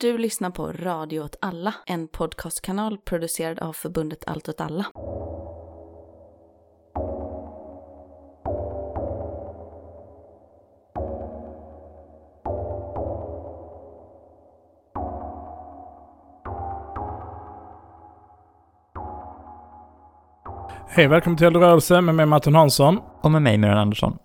Du lyssnar på Radio åt alla, en podcastkanal producerad av förbundet Allt åt alla. Hej, välkommen till Eldrörelse med mig Martin Hansson. Och med mig, Miriam Andersson.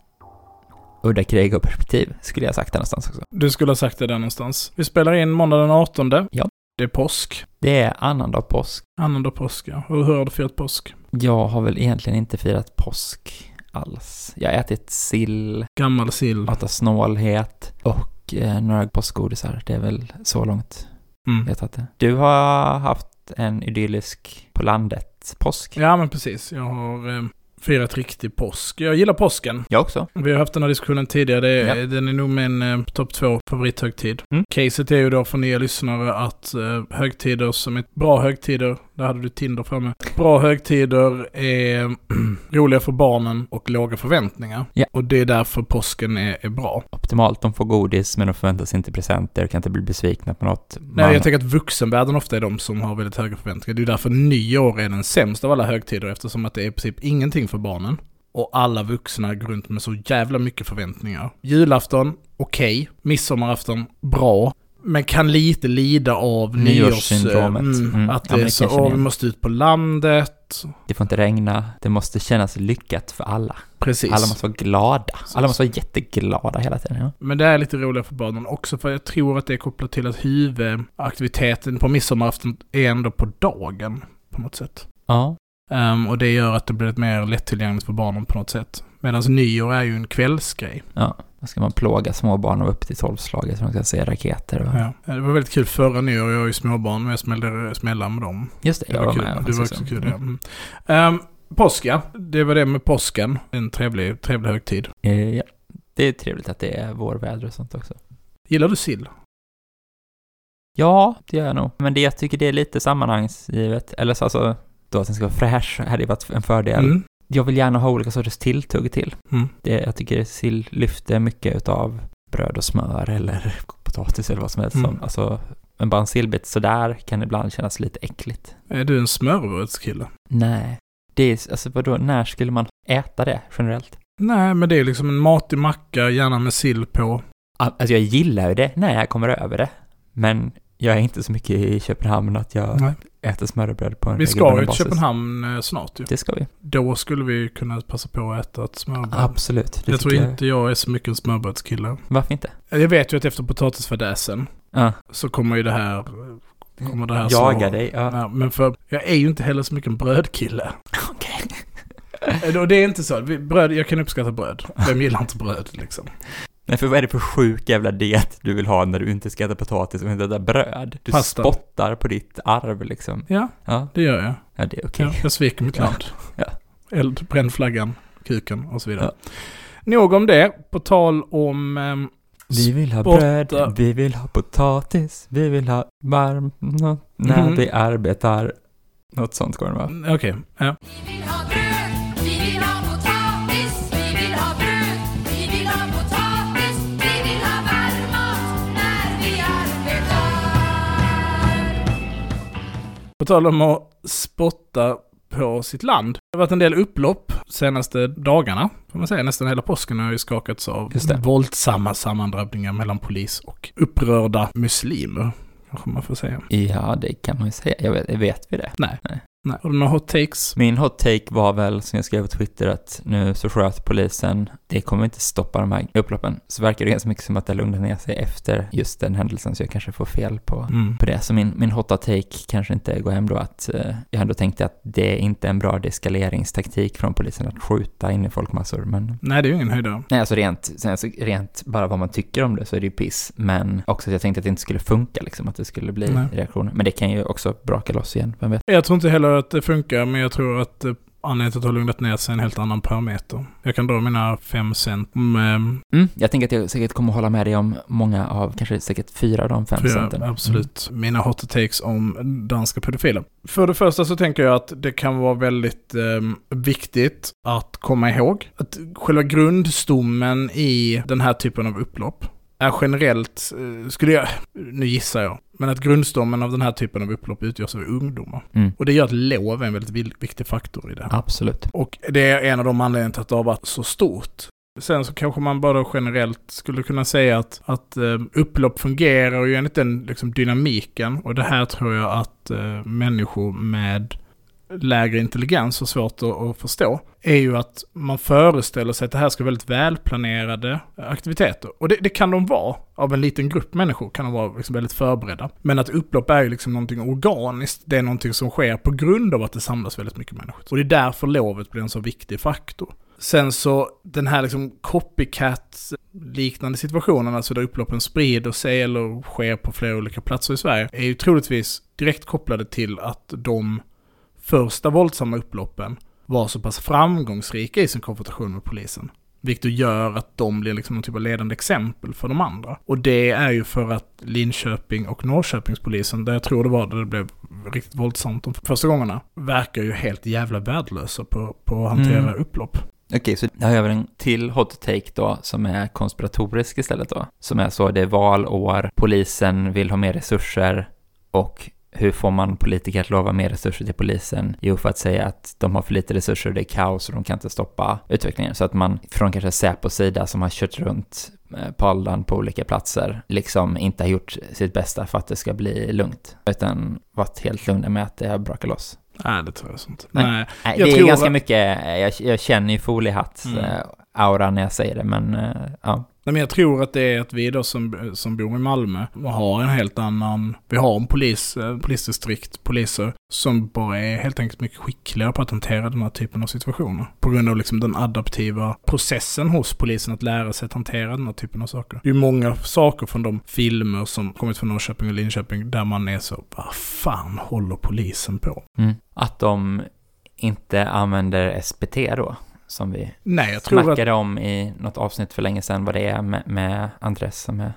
Udda krig och perspektiv, skulle jag sagt där någonstans också. Du skulle ha sagt det där någonstans. Vi spelar in måndag den 18. Ja. Det är påsk. Det är annandag påsk. Annandag påsk, ja. Och hur har du firat påsk? Jag har väl egentligen inte firat påsk alls. Jag har ätit sill, Gammal sill. matat snålhet och eh, några påskgodisar. Det är väl så långt Mm. jag tagit det. Du har haft en idyllisk på landet påsk. Ja, men precis. Jag har eh, firat riktig påsk. Jag gillar påsken. Jag också. Vi har haft den här diskussionen tidigare. Det är, Ja. Den är nog min eh, topp två favorithögtid. Mm. Caset är ju då för nya lyssnare att eh, högtider som är bra högtider, där hade du Tinder för mig. Bra högtider är roliga för barnen och låga förväntningar. Ja. Och det är därför påsken är, är bra. Optimalt, de får godis men de förväntar sig inte presenter, kan inte bli besvikna på något. Nej, Man- jag tänker att vuxenvärlden ofta är de som har väldigt höga förväntningar. Det är därför nyår är den sämsta av alla högtider eftersom att det är i princip ingenting för barnen. Och alla vuxna går runt med så jävla mycket förväntningar. Julafton, okej. Midsommarafton, bra. Men kan lite lida av nyårs... Nyårssyndromet. Mm, Mm. Att det är så, åh, vi måste ut på landet. Det får inte regna, det måste kännas lyckat för alla. Precis. Alla måste vara glada. Alla måste vara jätteglada hela tiden. Ja. Men det är lite roligare för barnen också för jag tror att det är kopplat till att huvudaktiviteten på midsommarafton är ändå på dagen på något sätt. ja. Ehm, och det gör att det blir mer lättillgängligt för barnen på något sätt. Medan nyår är ju en kvällsgrej. Ja, då ska man plåga små barn och upp till tolvslaget så de ska se raketer. Och... Ja. Det var väldigt kul förra nyår, jag har ju småbarn, men jag smällde smälla med dem. Just det, Det jag var var kul. med. Det var också kul, ja. Mm. Ehm, påsk, ja. Det var det med påsken. En trevlig, trevlig högtid. Eh, ja. Det är trevligt att det är vårväder och sånt också. Gillar du sill? Ja, det gör jag nog. Men det, jag tycker det är lite sammanhangsgivet. Eller så alltså, då att den ska vara fräsch hade ju varit en fördel. Mm. Jag vill gärna ha olika sorters tilltugg till. Mm. Det, jag tycker sill lyfter mycket utav bröd och smör eller potatis eller vad som helst. Mm. Som, alltså, men bara en sillbit sådär kan ibland kännas lite äckligt. Är du en smörbrödskille? Nej. Det är, alltså vadå, när skulle man äta det generellt? Nej, men det är liksom en matig macka, gärna med sill på. Alltså jag gillar ju det när jag kommer över det. Men jag är inte så mycket i Köpenhamn att jag Nej. äter smörrebröd på en Vi ska ju till. Köpenhamn eh, snart ju. Det ska vi. Då skulle vi kunna passa på att äta ett smörbröd. Absolut. Jag tror tycker inte jag är så mycket en smörbrödskille. Varför inte? Jag vet ju att efter potatisfadäsen Ja. så kommer ju det här... Kommer det här Jaga så- dig. Ja. Ja, men för jag är ju inte heller så mycket en brödkille. Okej. Eh, Och det är inte så. Bröd, jag kan uppskatta bröd. Vem gillar inte bröd liksom? Men för vad är det för sjuk jävla diet du vill ha när du inte ska äta potatis och inte äta bröd? Du Pasta. spottar på ditt arv liksom. Ja, Ja, det gör jag. ja det är okej. Ja, jag sviker mitt Ja. land. Ja. Eld, bränn flaggan, kuken och så vidare. Nog om det. På tal om... ehm, Vi vill ha Spotta. bröd, vi vill ha potatis, vi vill ha varm nå- när Mhm. vi arbetar. Något sånt går det va? Okej, ja. Vi vill ha bröd, vi vill ha potatis, På tal om att spotta på sitt land. Det har varit en del upplopp senaste dagarna, får man säga. Nästan hela påsken har ju skakats av våldsamma sammandrabbningar mellan polis och upprörda muslimer. Kanske man får säga. Ja, det kan man ju säga. Jag vet, vet vi det? Nej. Nej. Nej. Har du några hot takes? Min hot take var väl, som jag skrev på Twitter, att nu så sköt polisen. Det kommer inte stoppa de här upploppen. Så verkar det ganska mycket som att det lugnade ner sig efter just den händelsen, så jag kanske får fel på, Mm. på det. Så min, min hotta take kanske inte går hem då att eh, jag ändå tänkte att det är inte en bra deskaleringstaktik från polisen att skjuta in i folkmassor, men Nej, det är ju ingen höjdare. Nej, alltså rent, alltså rent bara vad man tycker om det så är det ju piss. Men också att jag tänkte att det inte skulle funka, liksom, att det skulle bli Nej. reaktioner. Men det kan ju också braka loss igen, vem vet? Jag tror inte heller att det funkar, men jag tror att eh, anledningen till att det har lugnat ner sig är en helt annan parameter. Jag kan dra mina fem cent. Mm, Mm, jag tänker att jag säkert kommer att hålla med dig om många av, kanske säkert fyra av de fem Fyra, centen. Mm. absolut. Mina hot takes om danska pedofiler. För det första så tänker jag att det kan vara väldigt ehm, viktigt att komma ihåg att själva grundstommen i den här typen av upplopp är generellt, eh, skulle jag, nu gissar jag, men att grundstommen av den här typen av upplopp utgörs av ungdomar. Mm. Och det gör att lov är en väldigt viktig faktor i det här. Absolut. Och det är en av de anledningarna till att det har varit så stort. Sen så kanske man bara generellt skulle kunna säga att, att eh, upplopp fungerar ju enligt den liksom, dynamiken. Och det här tror jag att eh, människor med lägre intelligens och svårt att, att förstå. Är ju att man föreställer sig att det här ska vara väldigt välplanerade aktiviteter. Och det, det kan de vara. Av en liten grupp människor kan de vara liksom väldigt förberedda. Men att upplopp är ju liksom någonting organiskt. Det är någonting som sker på grund av att det samlas väldigt mycket människor. Och det är därför lovet blir en så viktig faktor. Sen så den här liksom copycat-liknande situationen, alltså där upploppen sprider sig eller sker på flera olika platser i Sverige, är ju troligtvis direkt kopplade till att de första våldsamma upploppen var så pass framgångsrika i sin konfrontation med polisen. Vilket gör att de blir liksom någon typ av ledande exempel för de andra. Och det är ju för att Linköping och Norrköpingspolisen, där jag tror det var där det blev riktigt våldsamt de första gångerna, verkar ju helt jävla värdelösa på, på att hantera Mm. upplopp. Okej, så jag har över en till hot take då, som är konspiratorisk istället då. Som är så, det är valår, polisen vill ha mer resurser och hur får man politiker att lova mer resurser till polisen? Jo, för att säga att de har för lite resurser, det är kaos och de kan inte stoppa utvecklingen. Så att man från kanske Säpos sida som har kört runt eh, Paludan på olika platser, liksom inte har gjort sitt bästa för att det ska bli lugnt. Utan varit helt lugna med att det har brakat loss. Nej, det tror jag inte. Nej. Nej. Det är ganska att- mycket, jag, jag känner ju foliehatt Mm. eh, när jag säger det, men eh, ja. Nej, men jag tror att det är att vi då som, som bor i Malmö har en helt annan, vi har en polis, eh, polisdistrikt, poliser som bara är helt enkelt mycket skickligare på att hantera den här typen av situationer. På grund av liksom den adaptiva processen hos polisen att lära sig att hantera den här typen av saker. Det är många saker från de filmer som kommit från Norrköping och Linköping där man är så, vad fan håller polisen på? Mm. Att de inte använder SPT då, som vi Nej, jag tror att snackade om i något avsnitt för länge sedan, vad det är med, med Andres som är...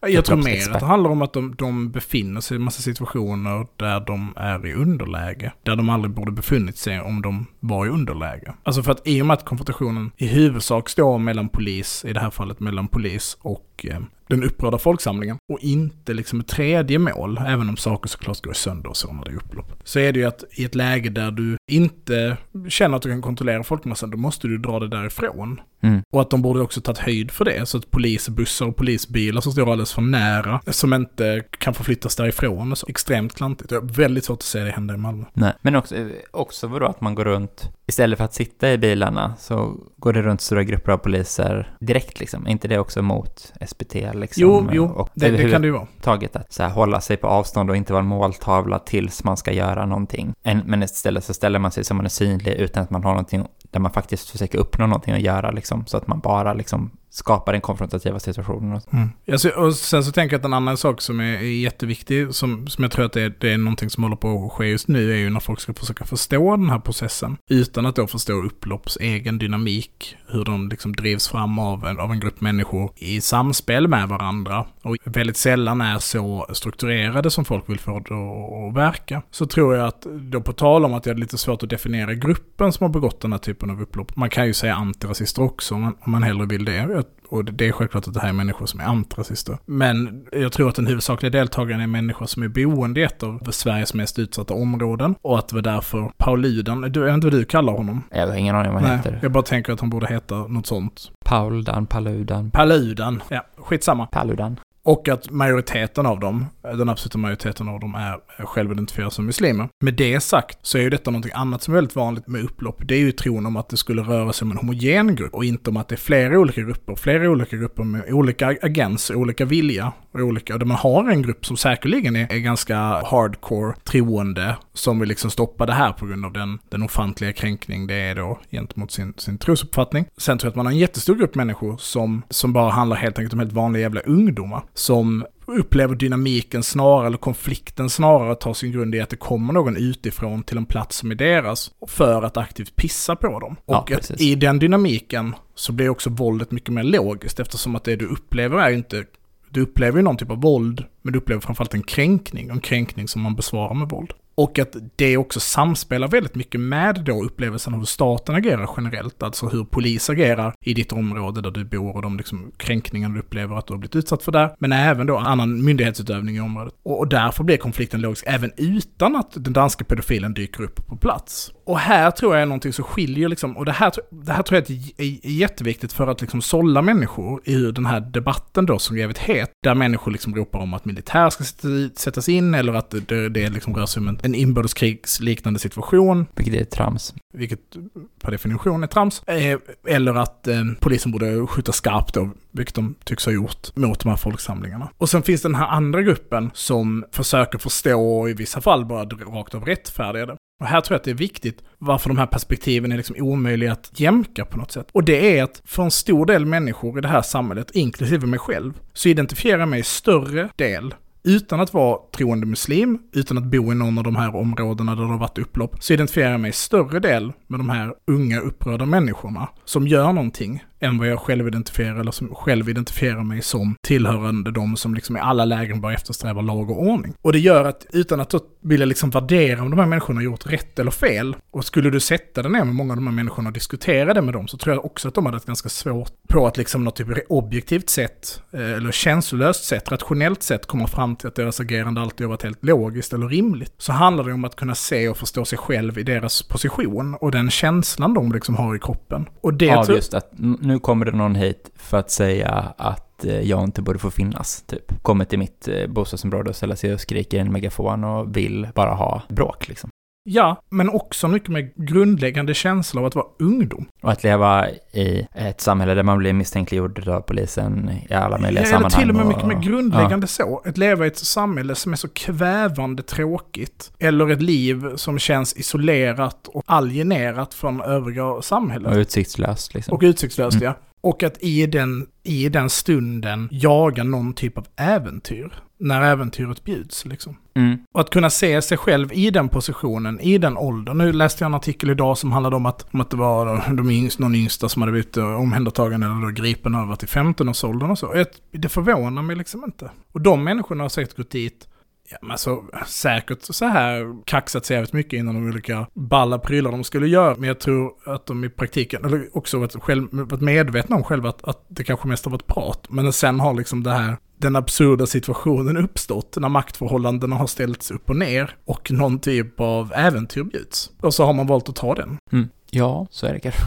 Jag tror mer att det handlar om att de, de befinner sig i en massa situationer där de är i underläge. Där de aldrig borde befunnit sig om de var i underläge. Alltså för att i och med att konfrontationen i huvudsak står mellan polis, i det här fallet mellan polis och eh, den upprörda folksamlingen och inte liksom ett tredje mål, även om saker såklart går sönder och så när det är upplopp. Så är det ju att i ett läge där du inte känner att du kan kontrollera folkmassan, då måste du dra det därifrån. Mm. Och att de borde också tagit höjd för det, så att polisbussar och polisbilar som står alldeles för nära, som inte kan förflyttas därifrån, så. extremt klantigt. Jag har väldigt svårt att se det hända i Malmö. Nej. Men också, också vadå att man går runt, istället för att sitta i bilarna så går det runt stora grupper av poliser direkt liksom. Är inte det också mot SPT liksom? Jo, jo, och det, det kan det ju vara. taget att så här, hålla sig på avstånd och inte vara en måltavla tills man ska göra någonting. En, men istället så ställer man sig så man är synlig utan att man har någonting där man faktiskt försöker uppnå någonting att göra liksom, så att man bara liksom skapar den konfrontativa situationen. Och mm. så. Mm. Alltså, och sen så tänker jag att en annan sak som är, är jätteviktig, som, som jag tror att det är, det är någonting som håller på att ske just nu, är ju när folk ska försöka förstå den här processen. Utan att då förstå upplopps egen dynamik, hur de liksom drivs fram av en, av en grupp människor i samspel med varandra. Och väldigt sällan är så strukturerade som folk vill få det att- att verka. Så tror jag att, då på tal om att jag är lite svårt att definiera gruppen som har begått den här typen av upplopp. Man kan ju säga antirasister också om man, om man hellre vill det. Och det är självklart att det här är människor som är antirasister. Men jag tror att den huvudsakliga deltagaren är människor som är boende i ett av Sveriges mest utsatta områden. Och att det var därför Paul Ludan, du, jag vet inte vad du kallar honom. Jag har ingen aning vad han Nej, heter. jag bara tänker att han borde heta något sånt. Pauldan, Paludan, Paludan. Ja, skitsamma. Paludan. Och att majoriteten av dem, den absoluta majoriteten av dem är självidentifierade som muslimer. Med det sagt så är ju detta någonting annat som är väldigt vanligt med upplopp. Det är ju tron om att det skulle röra sig om en homogen grupp och inte om att det är flera olika grupper, flera olika grupper med olika agens, olika vilja och olika, där man har en grupp som säkerligen är, är ganska hardcore troende som vill liksom stoppa det här på grund av den, den ofantliga kränkning det är då gentemot sin, sin trosuppfattning. Sen tror jag att man har en jättestor grupp människor som, som bara handlar helt enkelt om helt vanliga jävla ungdomar som upplever dynamiken snarare, eller konflikten snarare tar sin grund i att det kommer någon utifrån till en plats som är deras för att aktivt pissa på dem. Ja, Och att i den dynamiken så blir också våldet mycket mer logiskt eftersom att det du upplever är inte du upplever ju någon typ av våld, men du upplever framförallt en kränkning, en kränkning som man besvarar med våld. Och att det också samspelar väldigt mycket med då upplevelsen av hur staten agerar generellt, alltså hur polis agerar i ditt område där du bor och de liksom kränkningar du upplever att du har blivit utsatt för där, men även då annan myndighetsutövning i området. Och, och därför blir konflikten logisk även utan att den danska pedofilen dyker upp på plats. Och här tror jag är någonting som skiljer liksom, och det här, det här tror jag är, jätteviktigt för att liksom sålla människor i den här debatten då som jävligt het, där människor liksom ropar om att militär ska sättas in eller att det, det liksom rör sig om en, en inbördeskrigsliknande situation. Vilket är trams. Vilket per definition är trams. Eh, eller att eh, polisen borde skjuta skarpt då, vilket de tycks ha gjort, mot de här folksamlingarna. Och sen finns den här andra gruppen som försöker förstå och i vissa fall bara rakt av rättfärdiga det. Och här tror jag att det är viktigt varför de här perspektiven är liksom omöjliga att jämka på något sätt. Och det är att för en stor del människor i det här samhället, inklusive mig själv, så identifierar jag mig i större del utan att vara troende muslim, utan att bo i någon av de här områdena där det har varit upplopp, så identifierar jag mig i större del med de här unga upprörda människorna som gör någonting än vad jag själv identifierar, eller som själv identifierar mig som tillhörande de som liksom i alla lägen bör eftersträva lag och ordning. Och det gör att utan att vilja liksom värdera om de här människorna har gjort rätt eller fel, och skulle du sätta dig ner med många av de här människorna och diskutera det med dem, så tror jag också att de hade ett ganska svårt på att liksom något typ objektivt sätt, eh, eller känslolöst sätt, rationellt sätt komma fram till att deras agerande alltid har varit helt logiskt eller rimligt. Så handlar det om att kunna se och förstå sig själv i deras position och den känslan de liksom har i kroppen. Och det ja, just att nu kommer det någon hit för att säga att eh, jag inte borde få finnas, typ. Kommer till mitt eh, bostadsområde och ställer sig och skriker i en megafon och vill bara ha bråk, liksom. Ja, men också mycket mer grundläggande känsla av att vara ungdom. Och att leva i ett samhälle där man blir misstänkliggjord av polisen i alla möjliga ja, sammanhang. Eller till och med mycket mer grundläggande ja. så. Att leva i ett samhälle som är så kvävande tråkigt. Eller ett liv som känns isolerat och alienerat från övriga samhället. Och utsiktslöst liksom. Och utsiktslöst, mm. ja. Och att i den, i den stunden jaga någon typ av äventyr. När äventyret bjuds liksom. Mm. Och att kunna se sig själv i den positionen, i den åldern. Nu läste jag en artikel idag som handlade om att, om att det var de yngsta, någon yngsta som hade blivit omhändertagen eller då gripen över till 15-årsåldern och så. Det förvånar mig liksom inte. Och de människorna har säkert gått dit Ja, men alltså, säkert så här kaxat sig jävligt mycket innan de olika balla prylar de skulle göra. Men jag tror att de i praktiken, eller också varit, själv, varit medvetna om själva att, att det kanske mest har varit prat. Men sen har liksom det här, den absurda situationen uppstått när maktförhållandena har ställts upp och ner och någon typ av äventyr bjuds. Och så har man valt att ta den. Mm. Ja, så är det kanske.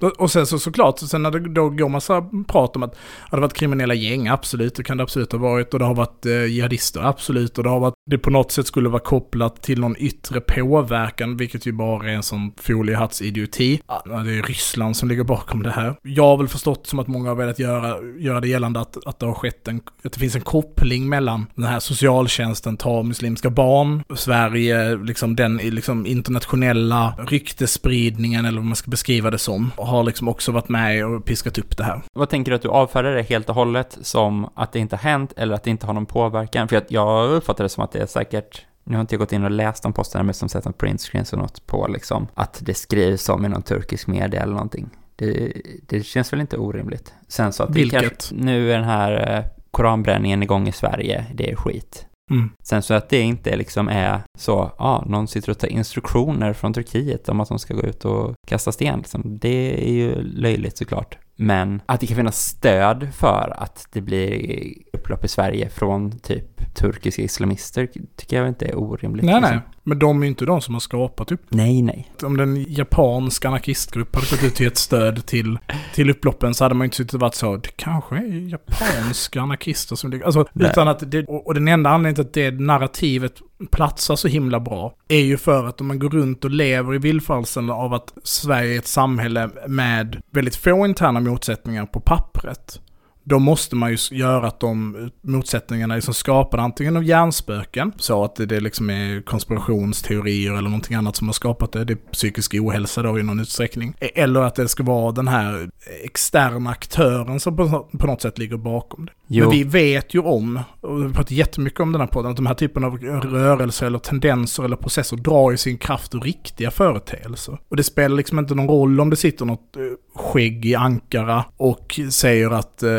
och sen så såklart, sen när det då går massa prat om att det har varit kriminella gäng, absolut, det kan det absolut ha varit. Och det har varit eh, jihadister, absolut. Och det har varit, det på något sätt skulle vara kopplat till någon yttre påverkan, vilket ju bara är en sån foliehattsidioti. Ja, det är Ryssland som ligger bakom det här. Jag har väl förstått som att många har velat göra, göra det gällande att, att det har skett en, att det finns en koppling mellan den här socialtjänsten, tar muslimska barn, Sverige, liksom den liksom internationella ryktespridningen stämningen, eller vad man ska beskriva det som, har liksom också varit med och piskat upp det här. Vad tänker du att du avfärdar det helt och hållet som att det inte har hänt eller att det inte har någon påverkan? För att jag uppfattar det som att det är säkert nu har inte jag gått in och läst de posterna, men som sett något printscreens och något på liksom, att det skrivs om i någon turkisk media eller någonting. Det, det känns väl inte orimligt. Sen så att Vilket? Kanske, nu är den här eh, koranbränningen igång i Sverige, det är skit. Mm. Sen så att det inte liksom är så, ja, ah, någon sitter och tar instruktioner från Turkiet om att de ska gå ut och kasta sten. Liksom. Det är ju löjligt såklart. Men att det kan finnas stöd för att det blir upplopp i Sverige från typ turkiska islamister tycker jag inte är orimligt. Nej, liksom. nej. Men de är ju inte de som har skapat upp. Nej, nej. Om den japanska anarkistgrupp hade gått ut och gett stöd till, till upploppen så hade man ju inte suttit och varit så, det kanske är japanska anarkister som ligger... Alltså, nej. utan att det, och den enda anledningen till att det narrativet platsar så himla bra är ju för att om man går runt och lever i villfarelsen av att Sverige är ett samhälle med väldigt få interna motsättningar på pappret då måste man ju göra att de motsättningarna är liksom skapade antingen av hjärnspöken, så att det liksom är konspirationsteorier eller någonting annat som har skapat det, det är psykisk ohälsa då i någon utsträckning. E- eller att det ska vara den här externa aktören som på något sätt ligger bakom det. Jo, Men vi vet ju om, och vi har pratat jättemycket om den här podden, att de här typen av rörelser eller tendenser eller processer drar ju sin kraft ur riktiga företeelser. Och det spelar liksom inte någon roll om det sitter något eh, skägg i Ankara och säger att eh,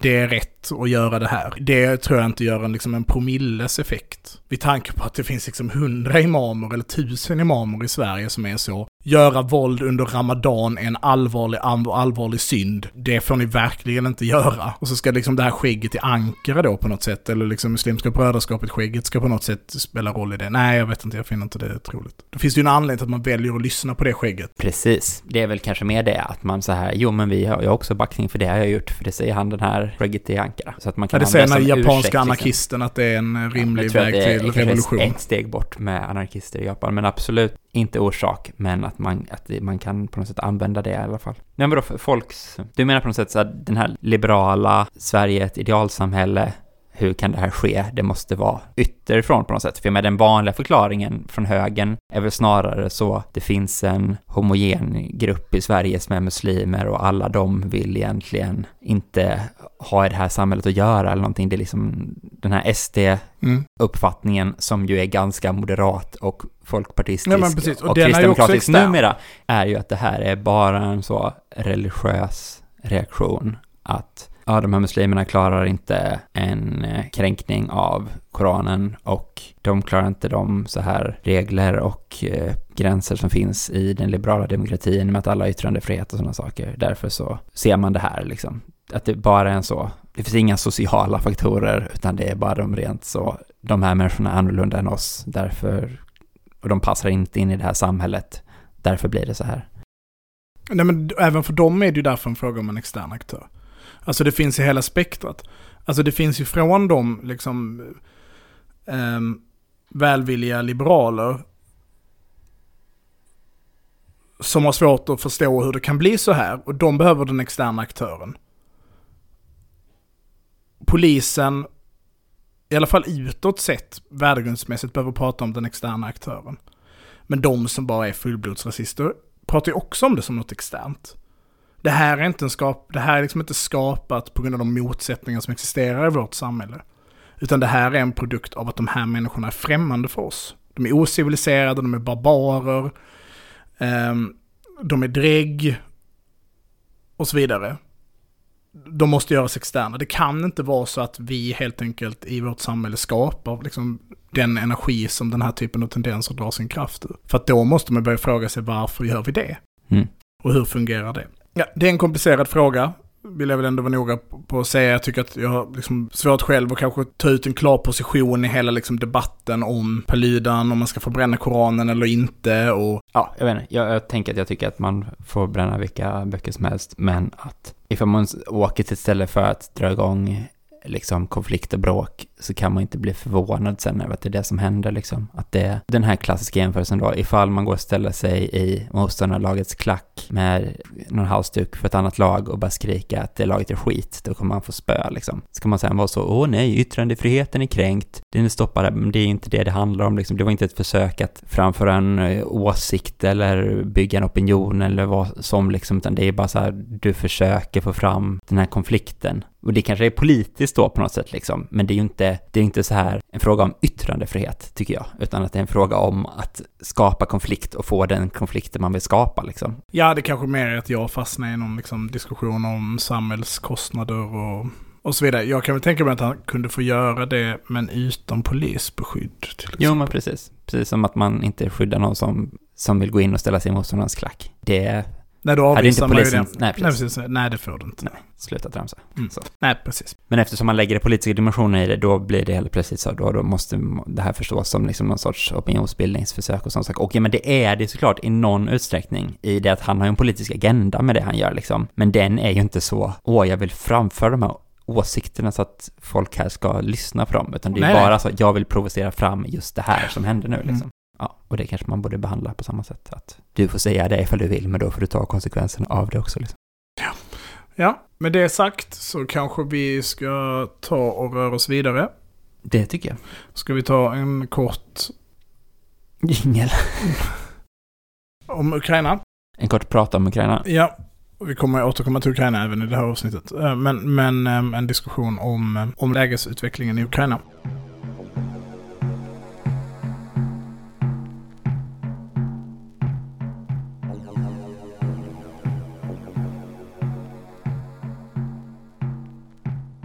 det är rätt att göra det här. Det tror jag inte gör en, liksom en promilles effekt. Vid tanke på att det finns liksom hundra imamer eller tusen imamer i Sverige som är så. Göra våld under Ramadan är en allvarlig, allvarlig synd. Det får ni verkligen inte göra. Och så ska liksom det här skägget i Ankara då på något sätt, eller liksom Muslimska brödraskapet, skägget ska på något sätt spela roll i det. Nej, jag vet inte, jag finner inte det troligt. Då finns det ju en anledning till att man väljer att lyssna på det skägget. precis. Det är väl kanske mer det, att man så här, jo men vi har ju också backning för det har jag gjort, för det säger han den här skägget i Ankara. Så att man Ja, kan det ha säger det den här japanska ursäkt, liksom. anarkisten att det är en rimlig Jag tror väg det till revolution. ett steg bort med anarkister i Japan, men absolut inte orsak, men att man, att man kan på något sätt använda det i alla fall. Nej men då, folks, du menar på något sätt så att den här liberala Sverige, ett idealsamhälle, hur kan det här ske? Det måste vara ytterifrån på något sätt. För med den vanliga förklaringen från högen är väl snarare så att det finns en homogen grupp i Sverige som är muslimer och alla de vill egentligen inte ha i det här samhället att göra eller någonting. Det är liksom den här SD Mm. som ju är ganska moderat och folkpartistisk precis. Och och, är kristdemokratisk numera är ju att det här är bara en så religiös reaktion att ja, de här muslimerna klarar inte en eh, kränkning av Koranen och de klarar inte de så här regler och eh, gränser som finns i den liberala demokratin med att alla har yttrandefrihet och sådana saker. Därför så ser man det här liksom. Att det bara är en så, det finns inga sociala faktorer utan det är bara de rent så, de här människorna är annorlunda än oss, därför, och de passar inte in i det här samhället, därför blir det så här. Nej men även för dem är det ju därför en fråga om en extern aktör. Alltså det finns i hela spektrat. Alltså det finns ju från de liksom eh, välvilliga liberaler som har svårt att förstå hur det kan bli så här och de behöver den externa aktören. Polisen, i alla fall utåt sett, värdegrundsmässigt behöver prata om den externa aktören. Men de som bara är fullblodsrasister pratar ju också om det som något externt. Det här är inte, skap, det här är liksom inte skapat på grund av de motsättningar som existerar i vårt samhälle. Utan det här är en produkt av att de här människorna är främmande för oss. De är ociviliserade, de är barbarer, ehm, de är drägg och så vidare. De måste göras externa. Det kan inte vara så att vi helt enkelt i vårt samhälle skapar liksom den energi som den här typen av tendenser drar sin kraft ur. För att då måste man börja fråga sig varför gör vi det? Mm. Och hur fungerar det? Ja, det är en komplicerad fråga. Vill jag väl ändå vara noga på att säga. Jag tycker att jag har liksom svårt själv att kanske ta ut en klar position i hela liksom debatten om Paludan, om man ska få bränna Koranen eller inte. Och Ja, jag vet inte. Jag, jag tänker att jag tycker att man får bränna vilka böcker som helst, men att ifall man åker till ett ställe för att dra igång liksom konflikt och bråk så kan man inte bli förvånad sen över att det är det som händer liksom. Att det, är den här klassiska jämförelsen då, ifall man går och ställer sig i motståndarlagets klack med någon halsduk för ett annat lag och bara skrika att det laget är skit, då kommer man få spö liksom. Ska man sen vara så, åh nej, yttrandefriheten är kränkt, den är stoppad, men det är inte det det handlar om liksom. Det var inte ett försök att framföra en eh, åsikt eller bygga en opinion eller vad som liksom, utan det är bara så här, du försöker få fram den här konflikten. Och det kanske är politiskt då på något sätt liksom, men det är ju inte, det är inte så här en fråga om yttrandefrihet, tycker jag, utan att det är en fråga om att skapa konflikt och få den konflikten man vill skapa liksom. ja, det kanske mer är att jag fastnar i någon liksom diskussion om samhällskostnader och, och så vidare. Jag kan väl tänka mig att han kunde få göra det, men utan polisbeskydd. Till exempel. Jo, men precis. Precis som att man inte skyddar någon som, som vill gå in och ställa sig mot någons klack. Det, Nej, då avvisar inte man ju det. nej, nej, precis. precis. Nej, det får du inte. nej, sluta tramsa. Mm. Nej, precis. Men eftersom man lägger det politiska dimensioner i det, då blir det helt plötsligt så, då, då måste det här förstås som liksom någon sorts opinionsbildningsförsök och sånt sak. Och ja, men det är det såklart i någon utsträckning, i det att han har en politisk agenda med det han gör liksom. Men den är ju inte så, åh, jag vill framföra de här åsikterna så att folk här ska lyssna på dem, utan det är nej. bara så att jag vill provocera fram just det här som händer nu liksom. Ja, och det kanske man borde behandla på samma sätt, att du får säga det ifall du vill, men då får du ta konsekvenserna av det också liksom. Ja, med det sagt så kanske vi ska ta och röra oss vidare. Det tycker jag. Ska vi ta en kort Jingel. om Ukraina? En kort prat om Ukraina. Ja, Vi kommer återkomma till Ukraina även i det här avsnittet. Eh, Men, men eh, en diskussion om, eh, om lägesutvecklingen i Ukraina.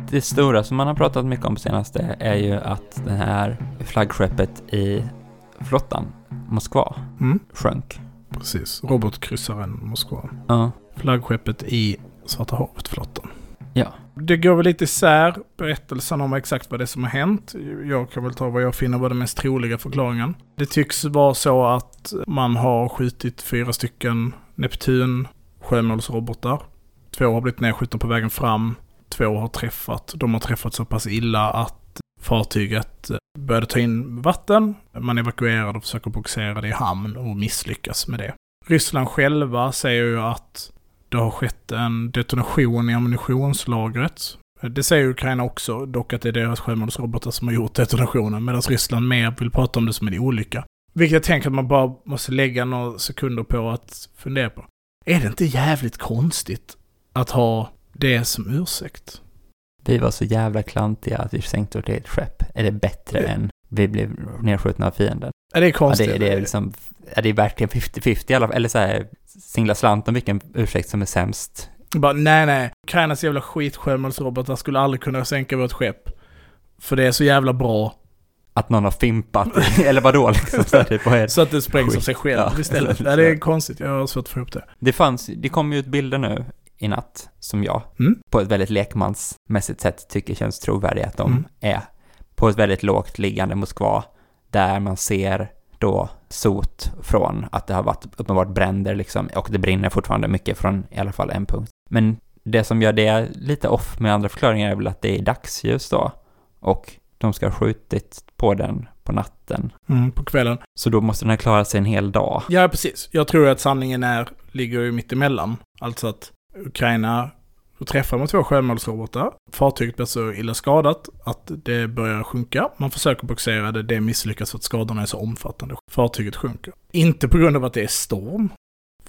Det stora som man har pratat mycket om på senaste är ju att det här flaggskeppet i flottan, Moskva, Mm, sjönk. precis. Robotkryssaren Moskva. Ja. Flaggskeppet i Svarta havet-flottan. Ja. Det går väl lite isär berättelsen om exakt vad det är som har hänt. Jag kan väl ta vad jag finner var den mest troliga förklaringen. Det tycks vara så att man har skjutit fyra stycken Neptun sjömålsrobotar. Två har blivit nedskjutna på vägen fram. Två har träffat. De har träffat så pass illa att fartyget eh, började ta in vatten. Man evakuerar och försöker bogsera det i hamn och misslyckas med det. Ryssland själva säger ju att det har skett en detonation i ammunitionslagret. Det säger Ukraina också, dock att det är deras sjömålsrobotar som har gjort detonationen, medan Ryssland mer vill prata om det som en olycka. Vilket jag tänker att man bara måste lägga några sekunder på att fundera på. Är det inte jävligt konstigt att ha det som ursäkt? Vi var så jävla klantiga att vi sänkte vårt eget skepp. Är det bättre Ja. än vi blev nedskjutna av fienden? Är det Ja, konstigt? det, det är liksom, är det verkligen 50-50 i alla fall? Eller så här, singla slant om vilken ursäkt som är sämst. Bara, nej, nej. Ukrainas jävla skitsjömålsrobotar skulle aldrig kunna sänka vårt skepp. För det är så jävla bra. Att någon har fimpat, eller vadå liksom? Så här, typ, vad är det? Så att det sprängs av sig själv Ja. istället. Ja, det är konstigt. Jag har svårt att få ihop det. Det fanns, det kom ju ut bilder nu i natt som jag Mm. på ett väldigt lekmansmässigt sätt tycker känns trovärdiga att de Mm. är på ett väldigt lågt liggande Moskva där man ser då sot från att det har varit uppenbart bränder liksom och det brinner fortfarande mycket från i alla fall en punkt. Men det som gör det lite off med andra förklaringar är väl att det är dagsljus då och de ska ha skjutit på den på natten. Mm, på kvällen. Så då måste den ha klarat sig en hel dag. Ja, precis. Jag tror att sanningen är, ligger ju mitt emellan. Alltså att Ukraina träffar med två sjömålsrobotar. Fartyget blir så illa skadat att det börjar sjunka. Man försöker bogsera det, det misslyckas för att skadorna är så omfattande. Fartyget sjunker. Inte på grund av att det är storm.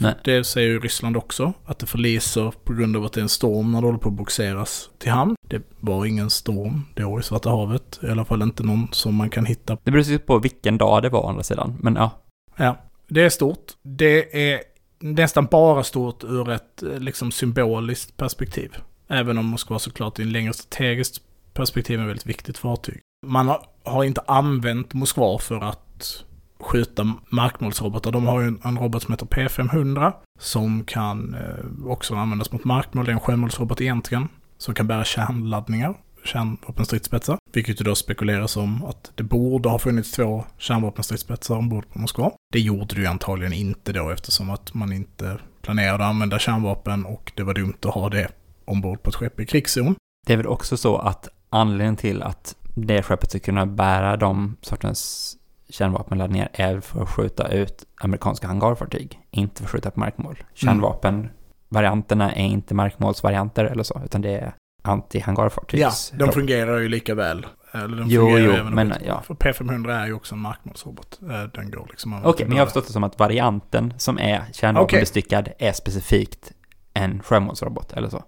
Nej. Det säger ju Ryssland också, att det förliser på grund av att det är en storm när det håller på att bogseras till hamn. Det var ingen storm då i Svarta havet, i alla fall inte någon som man kan hitta Det beror på vilken dag det var å andra sidan, men ja. Ja, det är stort. Det är nästan bara stort ur ett eh, liksom symboliskt perspektiv. Även om Moskva såklart i en längre strategiskt perspektiv är ett väldigt viktigt fartyg. Man har, inte använt Moskva för att skjuta markmålsrobotar. De har ju en, robot som heter P500 som kan eh, också användas mot markmål. Det är en sjömålsrobot egentligen som kan bära kärnladdningar, kärnvapenstridsspetsar. Vilket ju då spekuleras om att det borde ha funnits två kärnvapenstridsspetsar ombord på Moskva. Det gjorde det ju antagligen inte då eftersom att man inte planerade att använda kärnvapen och det var dumt att ha det ombord på ett skepp i krigszon. Det är väl också så att anledningen till att det skeppet ska kunna bära de sortens kärnvapenladdningar är för att skjuta ut amerikanska hangarfartyg, inte för att skjuta på markmål. Kärnvapenvarianterna är inte markmålsvarianter eller så, utan det är anti-hangarfartygs. Ja, de fungerar ju lika väl. Eller de Jo, fungerar jo, men, ja. För P500 är ju också en markmålsrobot. Eh, Den går liksom Okej, men jag har förstått det som att varianten som är kärnvapenbestyckad är specifikt en sjömålsrobot eller så.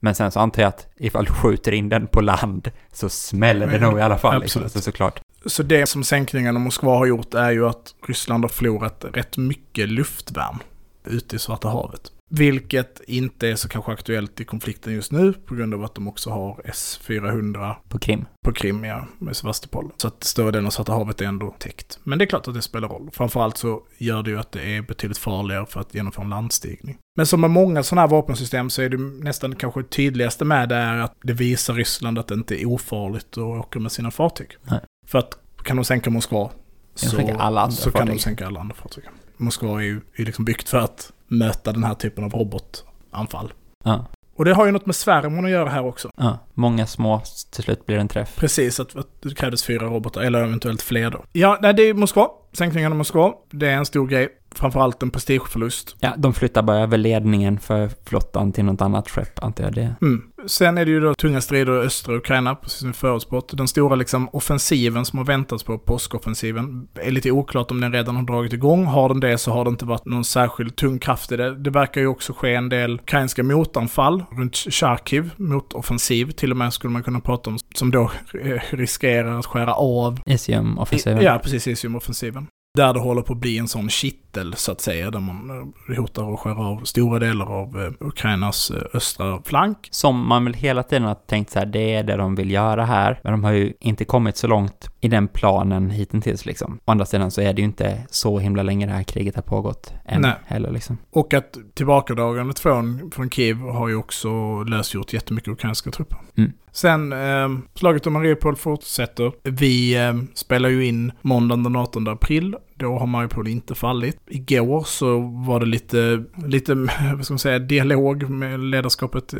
Men sen så antar jag att ifall du skjuter in den på land så smäller det nog i alla fall. Liksom. Absolut. Så såklart. Så det som sänkningen av Moskva har gjort är ju att Ryssland har förlorat rätt mycket luftvärn ute i Svarta havet. Vilket inte är så kanske aktuellt i konflikten just nu på grund av att de också har S-400 På Krim. på Krim, ja, med Sevastopol. Så att större delen av Svarta havet är ändå täckt. Men det är klart att det spelar roll. Framförallt så gör det ju att det är betydligt farligare för att genomföra en landstigning. Men som med många sådana här vapensystem så är det nästan kanske tydligaste med det är att det visar Ryssland att det inte är ofarligt att åka med sina fartyg. Nej. För att kan de sänka Moskva så, så kan de sänka alla andra fartyg. Moskva är ju är liksom byggt för att möta den här typen av robotanfall. Ja. Och det har ju något med svärmon att göra här också. ja. Många små, till slut blir det en träff. Precis, att, att det krävdes fyra robotar, eller eventuellt fler då. Ja, nej, det är Moskva. Sänkningen av Moskva. Det är en stor grej. Framförallt en prestigeförlust. Ja, de flyttar bara över ledningen för flottan till något annat skepp, antar jag det. Mm. Sen är det ju då tunga strider i östra Ukraina, precis som vi förutspått. Den stora liksom offensiven som har väntats på, påskoffensiven, är lite oklart om den redan har dragit igång. Har den det så har det inte varit någon särskild tung kraft i det. Det verkar ju också ske en del ukrainska motanfall runt Charkiv, motoffensiv till och med skulle man kunna prata om, som då riskerar att skära av Isium-offensiven. Ja, precis, Isium-offensiven. Där det håller på att bli en sån kittel, så att säga, där man eh, hotar att skära av stora delar av eh, Ukrainas eh, östra flank. Som man väl hela tiden har tänkt så här, det är det de vill göra här. Men de har ju inte kommit så långt i den planen hittills liksom. Å andra sidan så är det ju inte så himla länge det här kriget har pågått än Nej. heller liksom. Och att tillbakadragandet från, från Kiev har ju också lösgjort jättemycket ukrainska trupper. Mm. Sen, eh, slaget om Mariupol fortsätter. Vi eh, spelar ju in måndagen den 18 april. Då har Mariupol inte fallit. Igår så var det lite, lite, vad ska man säga, dialog med ledarskapet i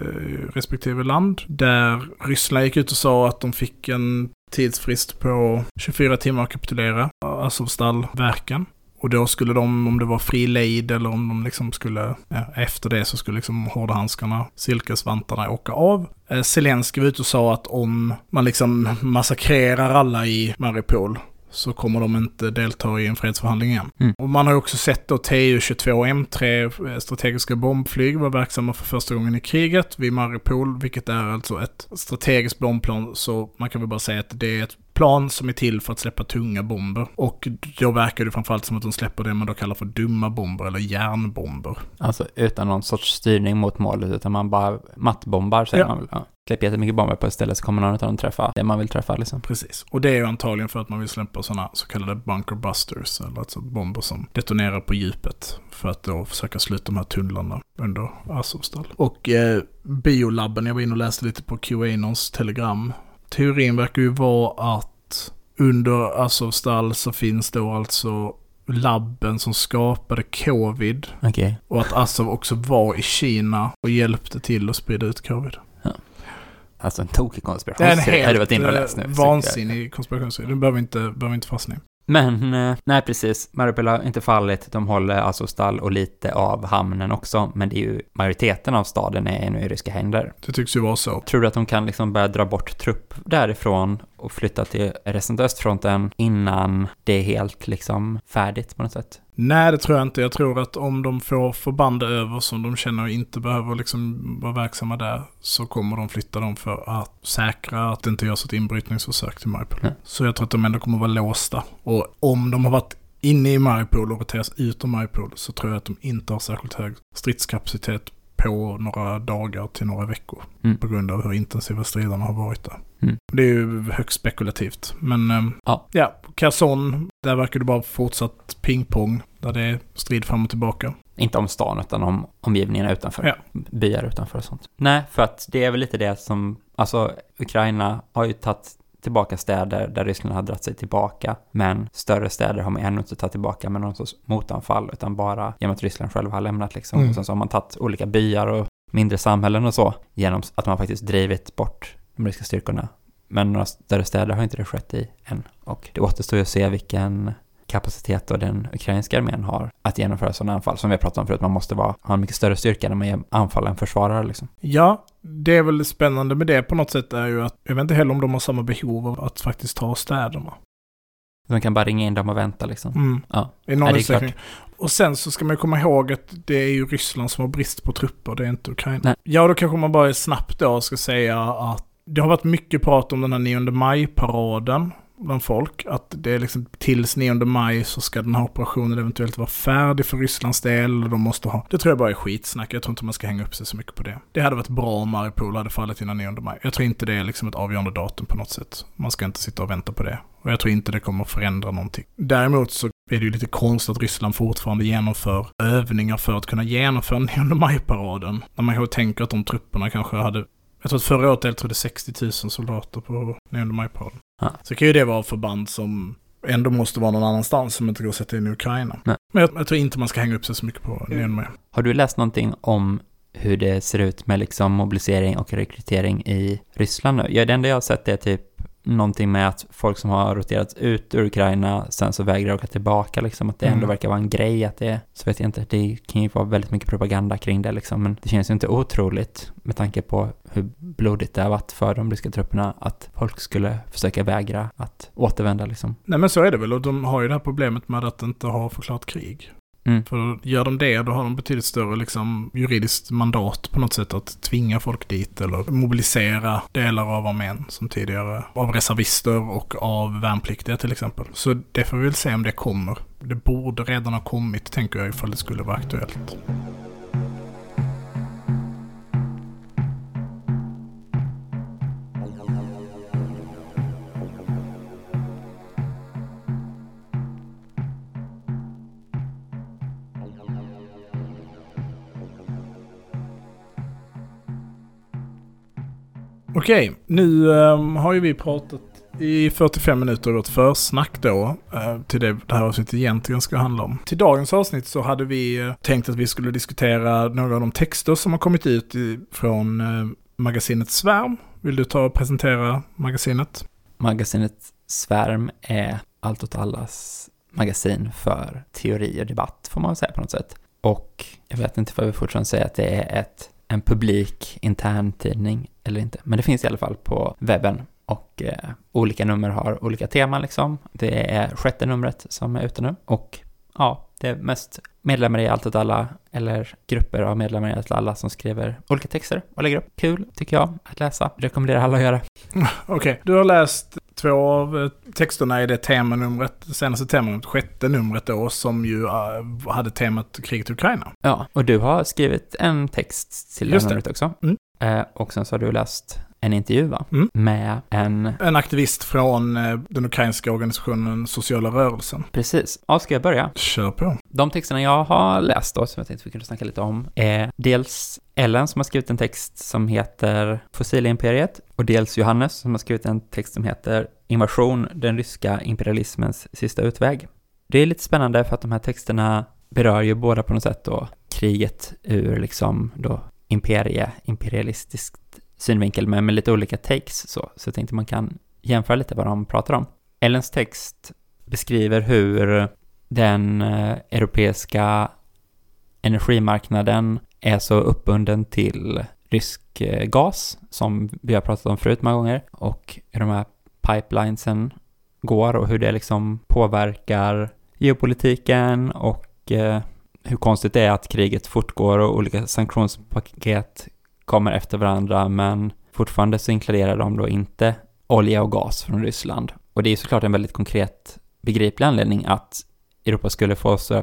respektive land. Där Ryssland gick ut och sa att de fick en tidsfrist på 24 timmar att kapitulera. Azovstal-verken. Och då skulle de, om det var fri lejd eller om de liksom skulle, ja, efter det så skulle liksom hårda handskarna, silkesvantarna åka av. Eh, Zelenskyj var ute och sa att om man liksom massakrerar alla i Mariupol så kommer de inte delta i en fredsförhandling igen. Mm. Och man har också sett då TU-22 M3 eh, strategiska bombflyg var verksamma för första gången i kriget vid Mariupol, vilket är alltså ett strategiskt bombplan, så man kan väl bara säga att det är ett plan som är till för att släppa tunga bomber. Och då verkar det framförallt som att de släpper det man då kallar för dumma bomber eller järnbomber. Alltså utan någon sorts styrning mot målet, utan man bara mattbombar säger Ja. man väl. Ja. Släpper jättemycket bomber på ett ställe så kommer någon av dem träffa det man vill träffa liksom. Precis. Och det är ju antagligen för att man vill släppa sådana så kallade bunker busters, eller alltså bomber som detonerar på djupet. För att då försöka sluta de här tunnlarna under Azovstal. Och eh, biolabben, jag var inne och läste lite på Qanons telegram. Teorin verkar ju vara att under Azovstal så finns då alltså labben som skapade covid. Okej. Och att Azov också var i Kina och hjälpte till att sprida ut covid. Alltså en tokig Det är en konspirationsteori. Hade du varit inne och helt läst nu? eh, vansinnig konspirationsteori. Den behöver inte, behöver inte fastna i. Men, eh, nej precis. Mariupol har inte fallit. De håller Azovstal och lite av hamnen också. Men det är ju, majoriteten av staden är nu i ryska händer. Det tycks ju vara så. Tror du att de kan liksom börja dra bort trupp därifrån och flytta till resten av östfronten innan det är helt liksom färdigt på något sätt? Nej, det tror jag inte. Jag tror att om de får förband över som de känner inte behöver liksom vara verksamma där så kommer de flytta dem för att säkra att det inte görs ett inbrytningsförsök till Mariupol. Nej. Så jag tror att de ändå kommer vara låsta. Och om de har varit inne i Mariupol och roteras ut ur Mariupol så tror jag att de inte har särskilt hög stridskapacitet på några dagar till några veckor. Mm. På grund av hur intensiva striderna har varit där. Mm. Det är ju högst spekulativt. Men ehm, Ja. ja, Kherson, där verkar det bara fortsatt pingpong. Där det är strid fram och tillbaka. Inte om stan, utan om omgivningarna utanför. Ja. Byar utanför och sånt. Nej, för att det är väl lite det som, alltså Ukraina har ju tagit tillbaka städer där Ryssland har dragit sig tillbaka, men större städer har man ännu inte tagit tillbaka med någon sorts motanfall, utan bara genom att Ryssland själva har lämnat liksom. Mm. Och sen så har man tagit olika byar och mindre samhällen och så, genom att man faktiskt drivit bort de ryska styrkorna. Men några större städer har inte det skett i än. Och det återstår ju att se vilken kapacitet då den ukrainska armén har att genomföra sådana anfall. Som vi har pratat om förut, man måste vara, ha en mycket större styrka när man ger anfall än försvarare liksom. Ja, det är väl spännande med det på något sätt är ju att jag vet inte heller om de har samma behov av att faktiskt ta städerna. Man kan bara ringa in dem och vänta liksom. Mm. Ja. I någon Ja, det är utsträckning. Och sen så ska man komma ihåg att det är ju Ryssland som har brist på trupper, det är inte Ukraina. Nej. Ja, då kanske man bara snabbt då ska säga att det har varit mycket prat om den här 9 maj-paraden bland folk. Att det är liksom tills 9 maj så ska den här operationen eventuellt vara färdig för Rysslands del. Och de måste ha... Det tror jag bara är skitsnack. Jag tror inte man ska hänga upp sig så mycket på det. Det hade varit bra om Mariupol hade fallit innan 9 maj. Jag tror inte det är liksom ett avgörande datum på något sätt. Man ska inte sitta och vänta på det. Och jag tror inte det kommer förändra någonting. Däremot så är det ju lite konstigt att Ryssland fortfarande genomför övningar för att kunna genomföra 9 maj-paraden. När man kanske tänker att de trupperna kanske hade... Jag tror att förra året deltog det 60 000 soldater på 9 maj-paraden. Ja. Så kan ju det vara förband som ändå måste vara någon annanstans som inte går att sätta in i Ukraina. Nej. Men jag, jag tror inte man ska hänga upp sig så mycket på 9 maj. Har du läst någonting om hur det ser ut med liksom mobilisering och rekrytering i Ryssland nu? Ja, det enda jag har sett är typ någonting med att folk som har roterats ut ur Ukraina sen så vägrar åka tillbaka liksom, att det ändå Mm. verkar vara en grej att det, så vet jag inte, det kan ju vara väldigt mycket propaganda kring det liksom, men det känns ju inte otroligt med tanke på hur blodigt det har varit för de ryska trupperna att folk skulle försöka vägra att återvända liksom. Nej men så är det väl och de har ju det här problemet med att inte ha förklarat krig. Mm. För gör de det, då har de betydligt större liksom, juridiskt mandat på något sätt att tvinga folk dit eller mobilisera delar av armén som tidigare, av reservister och av värnpliktiga till exempel. Så det får vi väl se om det kommer. Det borde redan ha kommit, tänker jag, ifall det skulle vara aktuellt. Okej, nu ehm, har ju vi pratat i 45 minuter i vårt försnack då, eh, till det det här avsnittet egentligen ska handla om. Till dagens avsnitt så hade vi eh, tänkt att vi skulle diskutera några av de texter som har kommit ut från eh, magasinet Svärm. Vill du ta och presentera magasinet? Magasinet Svärm är allt åt allas magasin för teori och debatt, får man säga på något sätt. Och jag vet inte vad vi fortfarande säger att det är ett, en publik intern tidning eller inte, men det finns i alla fall på webben. Och eh, olika nummer har olika teman liksom. Det är sjätte numret som är ute nu. Och ja, det är mest medlemmar i Allt åt alla, eller grupper av medlemmar i Allt åt alla som skriver olika texter och lägger upp. Kul, tycker jag, att läsa. Rekommenderar alla att göra. Okej, du har läst två av eh, texterna i det temanumret, senaste temanumret, sjätte numret då, som ju eh, hade temat kriget i Ukraina. Ja, och du har skrivit en text till det. numret också. Mm. Eh, och sen så har du läst en intervju, va? Mm. Med en... En aktivist från eh, den ukrainska organisationen Sociala rörelsen. Precis. Ja, ska jag börja? Kör på. De texterna jag har läst då, som jag tänkte vi kunde snacka lite om, är dels Ellen som har skrivit en text som heter Fossilimperiet och dels Johannes som har skrivit en text som heter Invasion, den ryska imperialismens sista utväg. Det är lite spännande för att de här texterna berör ju båda på något sätt då kriget ur liksom då imperie, imperialistisk synvinkel men med lite olika takes så. Så jag tänkte man kan jämföra lite vad de pratar om. Ellens text beskriver hur den eh, europeiska energimarknaden är så uppbunden till rysk eh, gas, som vi har pratat om förut många gånger, och hur de här pipelinesen går och hur det liksom påverkar geopolitiken och eh, hur konstigt det är att kriget fortgår och olika sanktionspaket kommer efter varandra, men fortfarande så inkluderar de då inte olja och gas från Ryssland. Och det är såklart en väldigt konkret begriplig anledning att Europa skulle få så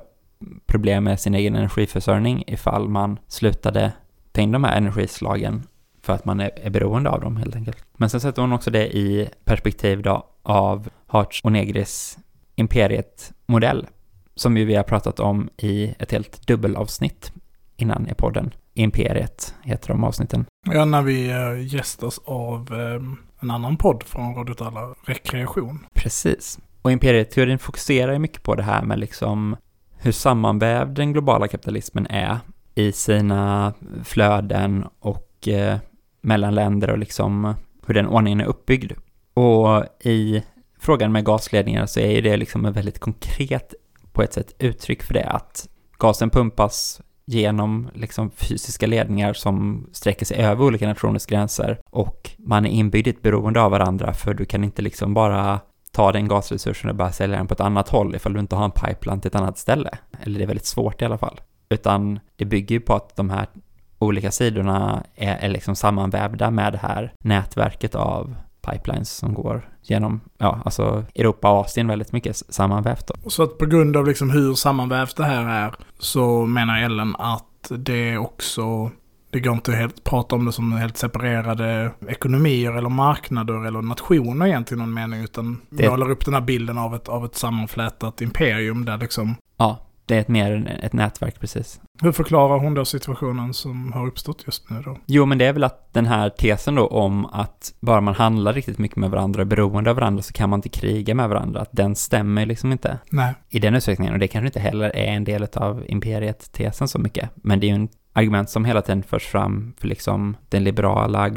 problem med sin egen energiförsörjning ifall man slutade ta in de här energislagen för att man är, är beroende av dem helt enkelt. Men sen sätter hon också det i perspektiv då av Hartz och Negris imperiet-modell som ju vi har pratat om i ett helt dubbelavsnitt innan i podden. Imperiet heter de avsnitten. Ja, när vi eh, gästas av eh, en annan podd från Radio alla Rekreation. Precis. Och imperieteorin fokuserar ju mycket på det här med liksom hur sammanvävd den globala kapitalismen är i sina flöden och eh, mellan länder och liksom hur den ordningen är uppbyggd. Och i frågan med gasledningar så är ju det liksom ett väldigt konkret på ett sätt uttryck för det att gasen pumpas genom liksom fysiska ledningar som sträcker sig över olika nationers gränser och man är inbyggd i ett beroende av varandra för du kan inte liksom bara ta den gasresursen och bara sälja den på ett annat håll ifall du inte har en pipeline till ett annat ställe. Eller det är väldigt svårt i alla fall. Utan det bygger ju på att de här olika sidorna är, är liksom sammanvävda med det här nätverket av pipelines som går genom, ja, alltså Europa och Asien väldigt mycket sammanvävt då. Så att på grund av liksom hur sammanvävt det här är så menar Ellen att det också det går inte att helt prata om det som helt separerade ekonomier eller marknader eller nationer egentligen i någon mening utan Det- målar upp den här bilden av ett, av ett sammanflätat imperium där liksom Ja, det är ett mer ett nätverk precis. Hur förklarar hon då situationen som har uppstått just nu då? Jo, men det är väl att den här tesen då om att bara man handlar riktigt mycket med varandra och är beroende av varandra så kan man inte kriga med varandra, att den stämmer liksom inte Nej. i den utsträckningen. Och det kanske inte heller är en del av imperiet-tesen så mycket. Men det är ju en argument som hela tiden förs fram för liksom den liberala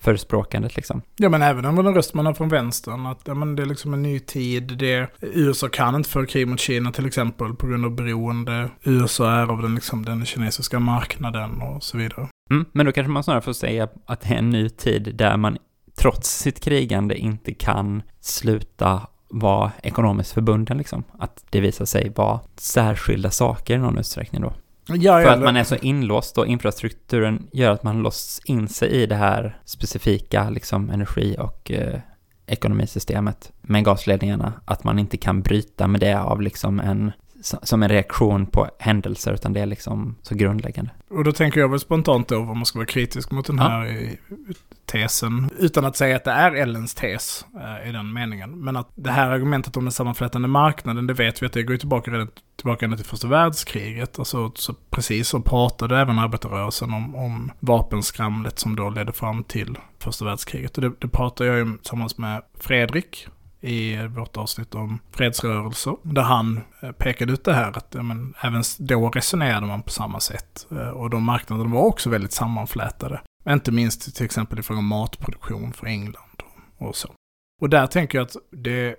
förespråkandet liksom. Ja men även om det är en röst man har från vänstern, att ja, men det är liksom en ny tid. Det, USA kan inte föra krig mot Kina till exempel på grund av beroende. USA är av den, liksom, den kinesiska marknaden och så vidare. Mm, men då kanske man snarare får säga att det är en ny tid där man trots sitt krigande inte kan sluta vara ekonomiskt förbunden liksom. Att det visar sig vara särskilda saker i någon utsträckning då. Ja, För att man är så inlåst och infrastrukturen gör att man låsts in sig i det här specifika liksom energi och eh, ekonomisystemet med gasledningarna. Att man inte kan bryta med det av liksom en som en reaktion på händelser, utan det är liksom så grundläggande. Och då tänker jag väl spontant då, om man ska vara kritisk mot den Ja. här eh, tesen, utan att säga att det är Ellens tes eh, i den meningen. Men att det här argumentet om den sammanflätande marknaden, det vet vi att det går tillbaka redan tillbaka ända till första världskriget. Alltså, så precis så pratade även arbetarrörelsen om, om vapenskramlet som då ledde fram till första världskriget. Och det, det pratar jag ju tillsammans med Fredrik i vårt avsnitt om fredsrörelser. Där han eh, pekade ut det här att ja, men, även då resonerade man på samma sätt. Eh, och de marknaderna var också väldigt sammanflätade. Inte minst till exempel i fråga om matproduktion för England och så. Och där tänker jag att det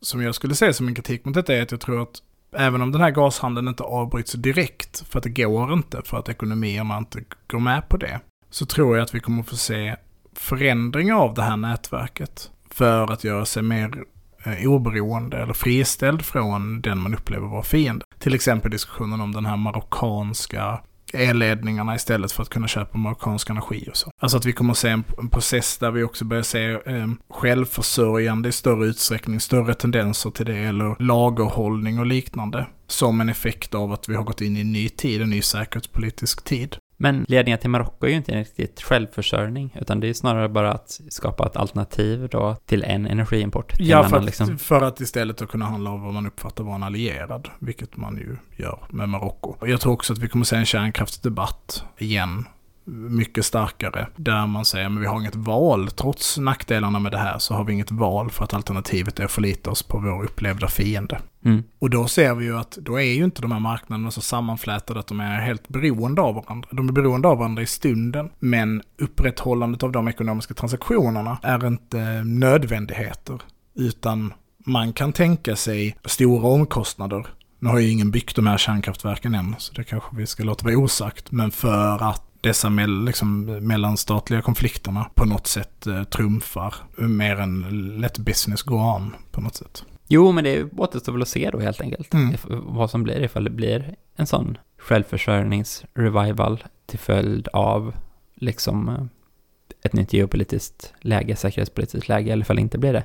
som jag skulle säga som en kritik mot detta är att jag tror att även om den här gashandeln inte avbryts direkt, för att det går inte, för att ekonomierna inte går med på det, så tror jag att vi kommer få se förändringar av det här nätverket för att göra sig mer eh, oberoende eller friställd från den man upplever vara fiende. Till exempel diskussionen om den här marockanska elledningarna istället för att kunna köpa marockansk energi och så. Alltså att vi kommer att se en, en process där vi också börjar se eh, självförsörjande i större utsträckning, större tendenser till det, eller lagerhållning och liknande. Som en effekt av att vi har gått in i en ny tid, en ny säkerhetspolitisk tid. Men ledningen till Marocko är ju inte riktigt självförsörjning, utan det är snarare bara att skapa ett alternativ då till en energiimport. till Ja, för annan, att, liksom. för att istället att kunna handla om vad man uppfattar vara en allierad, vilket man ju gör med Marocko. Och Jag tror också att vi kommer se en kärnkraftsdebatt igen, mycket starkare, där man säger att vi har inget val, trots nackdelarna med det här så har vi inget val för att alternativet är att förlita oss på vår upplevda fiende. Mm. Och då ser vi ju att då är ju inte de här marknaderna så sammanflätade att de är helt beroende av varandra. De är beroende av varandra i stunden, men upprätthållandet av de ekonomiska transaktionerna är inte nödvändigheter, utan man kan tänka sig stora omkostnader. Nu har ju ingen byggt de här kärnkraftverken än, så det kanske vi ska låta vara osagt, men för att dessa mell, liksom, mellanstatliga konflikterna på något sätt eh, trumfar mer än let business go on på något sätt. Jo, men det återstår väl att se då helt enkelt. Mm. Vad som blir, ifall det blir en sån självförsörjningsrevival till följd av liksom eh, ett nytt geopolitiskt läge, säkerhetspolitiskt läge, eller ifall det inte blir det.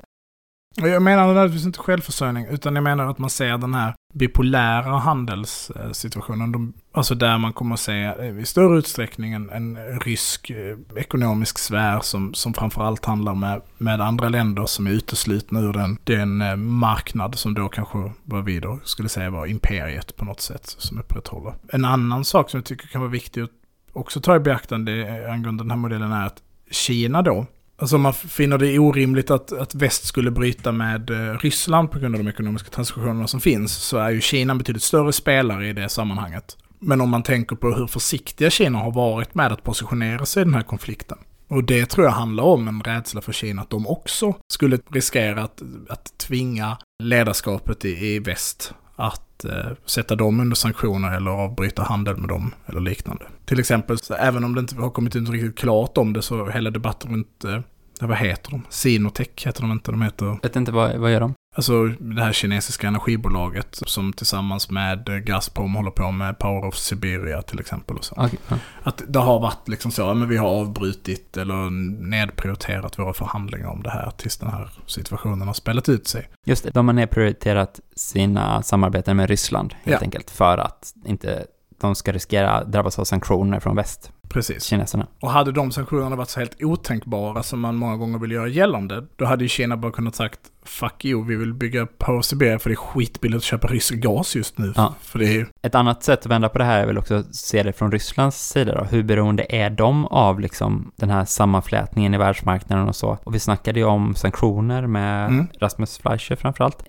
Jag menar naturligtvis inte självförsörjning, utan jag menar att man ser den här bipolära handelssituationen. De, alltså där man kommer att se eh, i större utsträckning en, en rysk eh, ekonomisk sfär som, som framförallt handlar med, med andra länder som är uteslutna ur den, den eh, marknad som då kanske, vad vi då skulle säga var imperiet på något sätt som upprätthåller. En annan sak som jag tycker kan vara viktig att också ta i beaktande angående den här modellen är att Kina då, Alltså man finner det orimligt att, att väst skulle bryta med Ryssland på grund av de ekonomiska transaktionerna som finns, så är ju Kina betydligt större spelare i det sammanhanget. Men om man tänker på hur försiktiga Kina har varit med att positionera sig i den här konflikten. Och det tror jag handlar om en rädsla för Kina att de också skulle riskera att, att tvinga ledarskapet i, i väst att eh, sätta dem under sanktioner eller avbryta handel med dem eller liknande. Till exempel, så även om det inte har kommit ut riktigt klart om det så hela debatten runt, eh, vad heter de? Sinotech heter de inte, de heter Vet inte, vad, vad gör de? Alltså det här kinesiska energibolaget som tillsammans med Gazprom håller på med Power of Siberia till exempel. Och så. Ja. Att det har varit liksom så, men vi har avbrutit eller nedprioriterat våra förhandlingar om det här tills den här situationen har spelat ut sig. Just det, de har nedprioriterat sina samarbeten med Ryssland helt Ja. enkelt för att inte de ska riskera drabbas av sanktioner från väst, Precis. kineserna. Och hade de sanktionerna varit så helt otänkbara som man många gånger vill göra gällande, då hade ju Kina bara kunnat sagt fuck you, vi vill bygga Power Siberia för det är skitbilligt att köpa rysk gas just nu. Ja. För det är Ett annat sätt att vända på det här är väl också att se det från Rysslands sida då. Hur beroende är de av liksom den här sammanflätningen i världsmarknaden och så? Och vi snackade ju om sanktioner med Mm. Rasmus Fleischer framförallt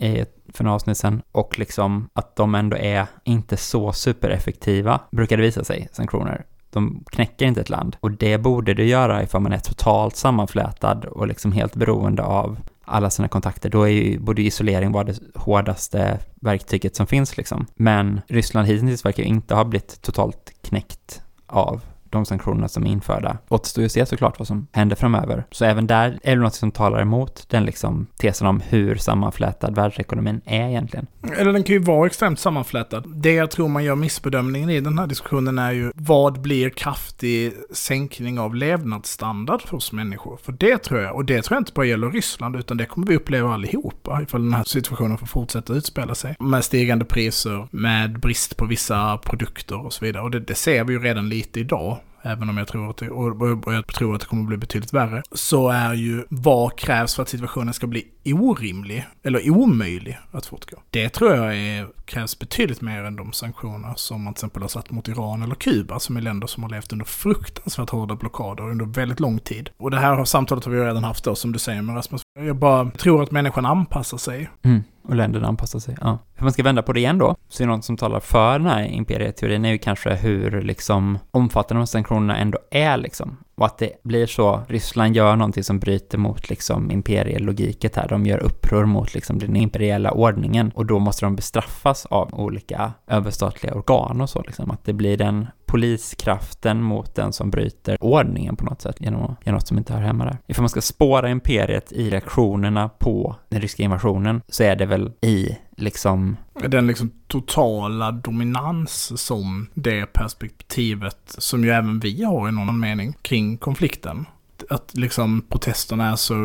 för några avsnitt sedan. Och liksom att de ändå är inte så supereffektiva, brukar det visa sig, sanktioner. De knäcker inte ett land. Och det borde det göra ifall man är totalt sammanflätad och liksom helt beroende av alla sina kontakter. Då är ju både isolering vara det hårdaste verktyget som finns liksom. Men Ryssland hittills verkar ju inte ha blivit totalt knäckt av de sanktionerna som är införda. Återstår ju att se såklart vad som händer framöver. Så även där är det något som talar emot den liksom tesen om hur sammanflätad världsekonomin är egentligen. Eller den kan ju vara extremt sammanflätad. Det jag tror man gör missbedömningen i den här diskussionen är ju vad blir kraftig sänkning av levnadsstandard för oss människor? För det tror jag, och det tror jag inte bara gäller Ryssland, utan det kommer vi uppleva allihopa ifall den här situationen får fortsätta utspela sig. Med stigande priser, med brist på vissa produkter och så vidare. Och det, det ser vi ju redan lite idag även om jag tror att det, och, jag tror att det kommer att bli betydligt värre, så är ju vad krävs för att situationen ska bli orimlig, eller omöjlig att fortgå. Det tror jag är, krävs betydligt mer än de sanktioner som man till exempel har satt mot Iran eller Kuba, som är länder som har levt under fruktansvärt hårda blockader under väldigt lång tid. Och det här samtalet har vi redan haft då, som du säger med Rasmus. Jag bara tror att människan anpassar sig. Mm. Och länderna anpassar sig. Ja. Hur man ska vända på det igen då, så är något som talar för den här imperieteorin är ju kanske hur liksom omfattande de sanktionerna ändå är liksom. Och att det blir så, Ryssland gör någonting som bryter mot liksom imperielogiket här. De gör uppror mot liksom den imperiella ordningen och då måste de bestraffas av olika överstatliga organ och så liksom. Att det blir den poliskraften mot den som bryter ordningen på något sätt genom att göra något som inte hör hemma där. Ifall man ska spåra imperiet i reaktionerna på den ryska invasionen så är det väl i liksom Den liksom totala dominans som det perspektivet, som ju även vi har i någon mening, kring konflikten. Att liksom protesterna är så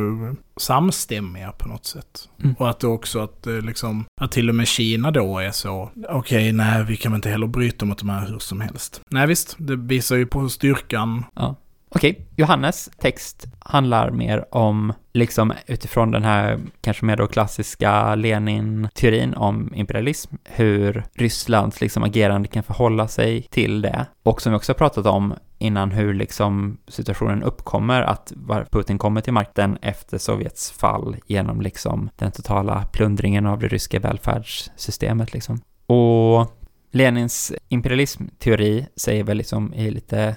samstämmiga på något sätt. Mm. Och att det också att eh, liksom, att till och med Kina då är så, okej, nej, vi kan väl inte heller bryta mot de här hur som helst. Nej visst, det visar ju på styrkan. Ja. Okej, Johannes text handlar mer om, liksom utifrån den här kanske mer då klassiska Lenin-teorin om imperialism, hur Rysslands liksom agerande kan förhålla sig till det. Och som vi också har pratat om innan hur liksom situationen uppkommer, att Putin kommer till makten efter Sovjets fall genom liksom den totala plundringen av det ryska välfärdssystemet liksom. Och Lenins imperialismteori säger väl liksom i lite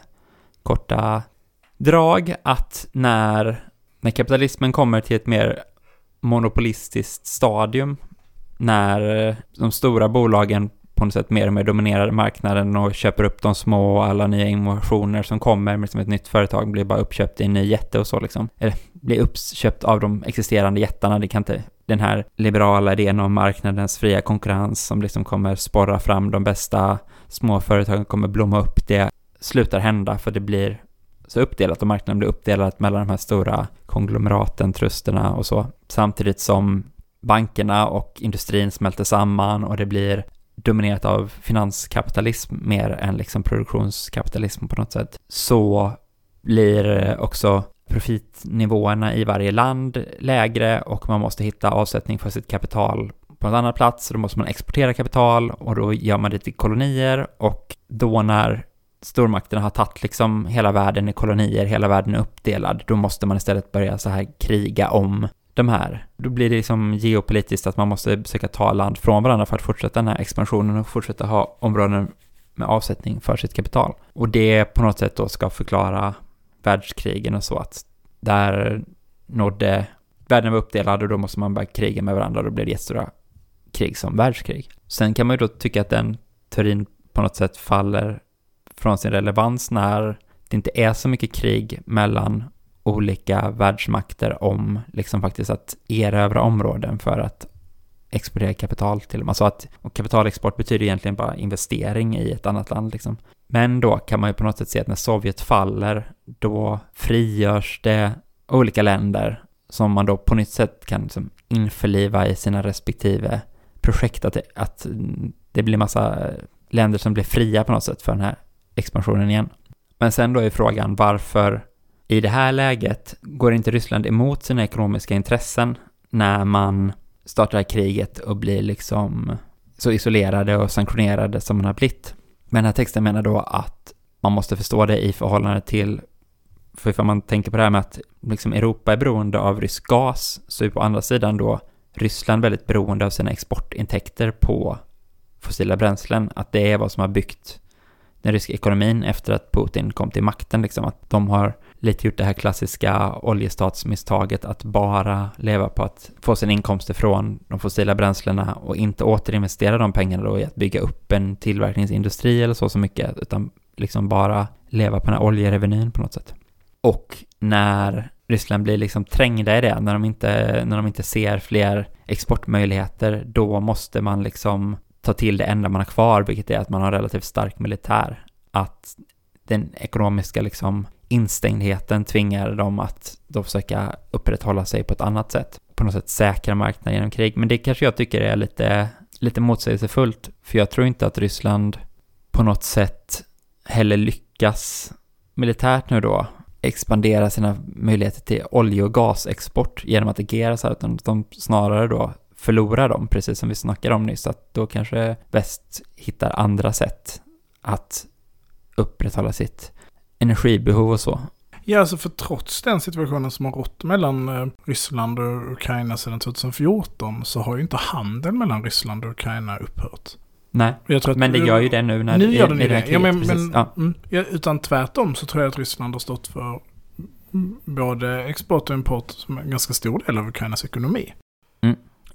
korta drag att när, när kapitalismen kommer till ett mer monopolistiskt stadium, när eh, de stora bolagen på något sätt mer och mer dominerar marknaden och köper upp de små och alla nya innovationer som kommer med som ett nytt företag blir bara uppköpt i en ny jätte och så liksom. Eller blir uppköpt av de existerande jättarna, det kan inte den här liberala idén om marknadens fria konkurrens som liksom kommer sporra fram de bästa småföretagen kommer blomma upp, det slutar hända för det blir så uppdelat och marknaden blir uppdelad mellan de här stora konglomeraten, trusterna och så. Samtidigt som bankerna och industrin smälter samman och det blir dominerat av finanskapitalism mer än liksom produktionskapitalism på något sätt, så blir också profitnivåerna i varje land lägre och man måste hitta avsättning för sitt kapital på en annan plats, så då måste man exportera kapital och då gör man det till kolonier och då när stormakterna har tagit liksom hela världen i kolonier, hela världen är uppdelad, då måste man istället börja så här kriga om de här. Då blir det liksom geopolitiskt att man måste försöka ta land från varandra för att fortsätta den här expansionen och fortsätta ha områden med avsättning för sitt kapital. Och det på något sätt då ska förklara världskrigen och så att där nådde världen var uppdelad och då måste man börja kriga med varandra och då blir det jättestora krig som världskrig. Sen kan man ju då tycka att den teorin på något sätt faller från sin relevans när det inte är så mycket krig mellan olika världsmakter om liksom faktiskt att erövra områden för att exportera kapital till dem. Alltså att, och kapitalexport betyder egentligen bara investering i ett annat land liksom. Men då kan man ju på något sätt se att när Sovjet faller, då frigörs det olika länder som man då på nytt sätt kan liksom införliva i sina respektive projekt, att det, att det blir massa länder som blir fria på något sätt för den här expansionen igen. Men sen då är frågan varför i det här läget går inte Ryssland emot sina ekonomiska intressen när man startar kriget och blir liksom så isolerade och sanktionerade som man har blivit. Men den här texten menar då att man måste förstå det i förhållande till, för ifall man tänker på det här med att liksom Europa är beroende av rysk gas, så är på andra sidan då Ryssland väldigt beroende av sina exportintäkter på fossila bränslen, att det är vad som har byggt den ryska ekonomin efter att Putin kom till makten, liksom att de har lite gjort det här klassiska oljestatsmisstaget att bara leva på att få sin inkomster från de fossila bränslena och inte återinvestera de pengarna då i att bygga upp en tillverkningsindustri eller så så mycket, utan liksom bara leva på den här oljerevenyn på något sätt. Och när Ryssland blir liksom trängda i det, när de inte, när de inte ser fler exportmöjligheter, då måste man liksom ta till det enda man har kvar, vilket är att man har relativt stark militär. Att den ekonomiska liksom instängdheten tvingar dem att då försöka upprätthålla sig på ett annat sätt. På något sätt säkra marknaden genom krig. Men det kanske jag tycker är lite, lite motsägelsefullt, för jag tror inte att Ryssland på något sätt heller lyckas militärt nu då expandera sina möjligheter till olje och gasexport genom att agera så här, utan de snarare då förlorar dem, precis som vi snackade om nyss, att då kanske väst hittar andra sätt att upprätthålla sitt energibehov och så. Ja, alltså för trots den situationen som har rått mellan eh, Ryssland och Ukraina sedan 2014 så har ju inte handeln mellan Ryssland och Ukraina upphört. Nej, men det gör ju det nu när Nu gör den i ju det det. Ja, kriget, men, men, Ja. mm, ja, utan tvärtom så tror jag att Ryssland har stått för både export och import som är en ganska stor del av Ukrainas ekonomi.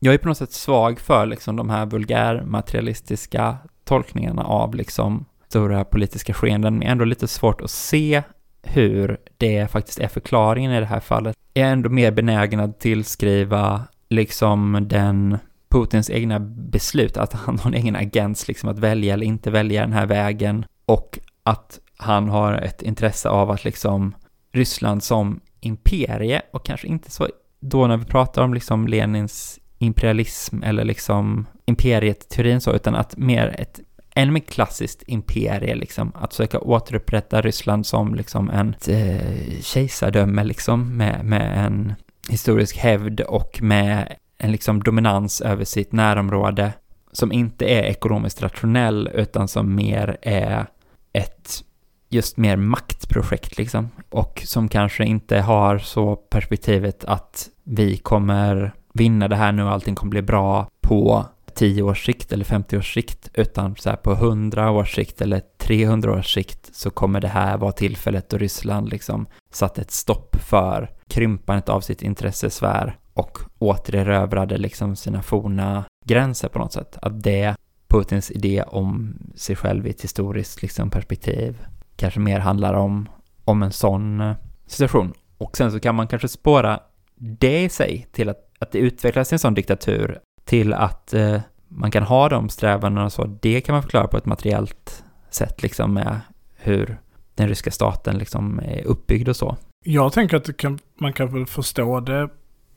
Jag är på något sätt svag för liksom de här vulgärmaterialistiska tolkningarna av liksom stora politiska skeenden, men ändå lite svårt att se hur det faktiskt är förklaringen i det här fallet. Jag är ändå mer benägen att tillskriva liksom den Putins egna beslut, att han har en egen agens liksom att välja eller inte välja den här vägen och att han har ett intresse av att liksom Ryssland som imperie och kanske inte så då när vi pratar om liksom Lenins imperialism eller liksom imperiet-teorin så, utan att mer ett ännu mer klassiskt imperie liksom, att försöka återupprätta Ryssland som liksom en eh, kejsardöme liksom med, med en historisk hävd och med en liksom dominans över sitt närområde som inte är ekonomiskt rationell utan som mer är ett just mer maktprojekt liksom och som kanske inte har så perspektivet att vi kommer vinna det här nu och allting kommer bli bra på 10 års sikt eller 50 års sikt utan så här på 100 års sikt eller 300 års sikt så kommer det här vara tillfället då Ryssland liksom satte ett stopp för krympandet av sitt intressesfär och återerövrade liksom sina forna gränser på något sätt. Att det Putins idé om sig själv i ett historiskt liksom perspektiv kanske mer handlar om, om en sån eh, situation. Och sen så kan man kanske spåra det i sig till att, att det utvecklas en sån diktatur till att eh, man kan ha de strävandena och så, det kan man förklara på ett materiellt sätt liksom med hur den ryska staten liksom är uppbyggd och så. Jag tänker att kan, man kan väl förstå det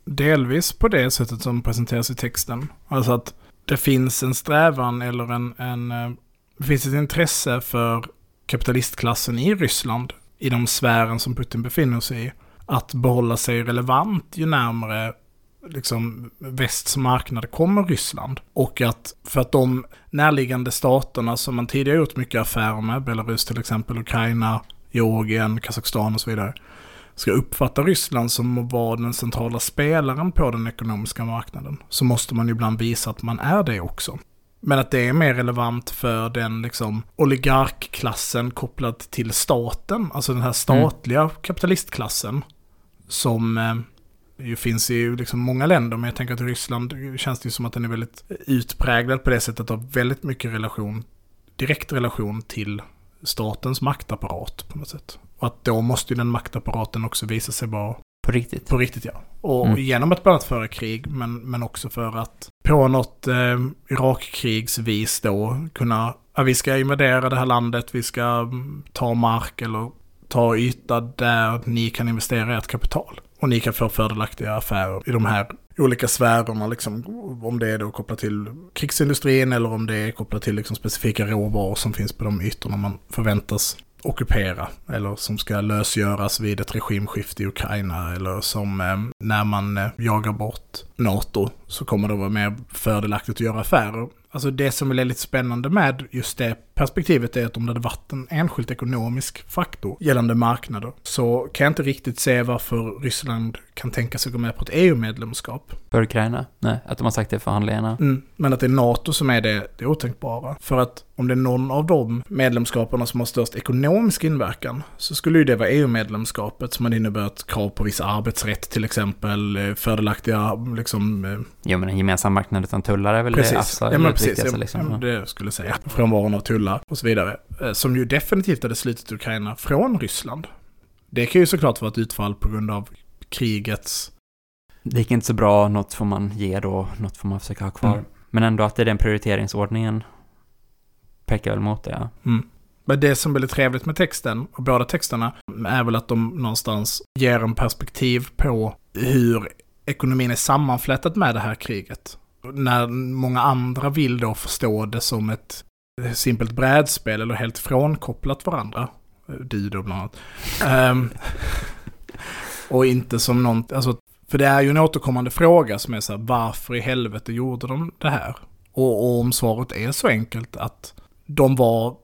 delvis på det sättet som presenteras i texten. Alltså att det finns en strävan eller en, en eh, det finns ett intresse för kapitalistklassen i Ryssland, i de sfären som Putin befinner sig i, att behålla sig relevant ju närmare liksom västs marknad kommer Ryssland. Och att för att de närliggande staterna som man tidigare gjort mycket affärer med, Belarus till exempel, Ukraina, Georgien, Kazakstan och så vidare, ska uppfatta Ryssland som att vara den centrala spelaren på den ekonomiska marknaden, så måste man ibland visa att man är det också. Men att det är mer relevant för den liksom oligarkklassen kopplad till staten, alltså den här statliga kapitalistklassen, som eh, ju finns i liksom många länder, men jag tänker att i Ryssland känns det som att den är väldigt utpräglad på det sättet av väldigt mycket relation, direkt relation till statens maktapparat på något sätt. Och att då måste ju den maktapparaten också visa sig vara På riktigt. på riktigt ja. Och Mm. genom att bland annat föra krig, men, men också för att på något eh, Irakkrigsvis då kunna, ja, vi ska invadera det här landet, vi ska mm, ta mark eller ta yta där ni kan investera ert kapital. Och ni kan få fördelaktiga affärer i de här olika sfärerna, liksom, om det är då kopplat till krigsindustrin eller om det är kopplat till liksom, specifika råvaror som finns på de ytorna man förväntas ockupera eller som ska lösgöras vid ett regimskifte i Ukraina eller som eh, när man eh, jagar bort NATO så kommer det vara mer fördelaktigt att göra affärer. Alltså det som är lite spännande med just det perspektivet är att om det hade varit en enskilt ekonomisk faktor gällande marknader så kan jag inte riktigt se varför Ryssland kan tänka sig gå med på ett EU-medlemskap. För Ukraina? Nej, att de har sagt det i förhandlingarna. Mm, men att det är NATO som är det, det otänkbara. För att om det är någon av de medlemskaperna som har störst ekonomisk inverkan så skulle ju det vara EU-medlemskapet som hade inneburit krav på viss arbetsrätt till exempel, eh, fördelaktiga liksom... eh, Jo, men en gemensam marknad utan tullar är väl Precis, det absolut ja, men precis ja, liksom. ja, det skulle jag säga. Frånvaron av tullar och så vidare. Eh, Som ju definitivt hade slutit Ukraina från Ryssland. Det kan ju såklart vara ett utfall på grund av krigets... Det gick inte så bra, något får man ge då, något får man försöka ha kvar. Mm. Men ändå att det är den prioriteringsordningen pekar väl mot det, ja. Mm. Men det som är väldigt trevligt med texten, och båda texterna, är väl att de någonstans ger en perspektiv på hur ekonomin är sammanflätat med det här kriget. När många andra vill då förstå det som ett simpelt brädspel eller helt frånkopplat varandra. Du då bland annat. Ehm, och inte som någon, alltså, för det är ju en återkommande fråga som är så här, varför i helvete gjorde de det här? Och, och om svaret är så enkelt att de var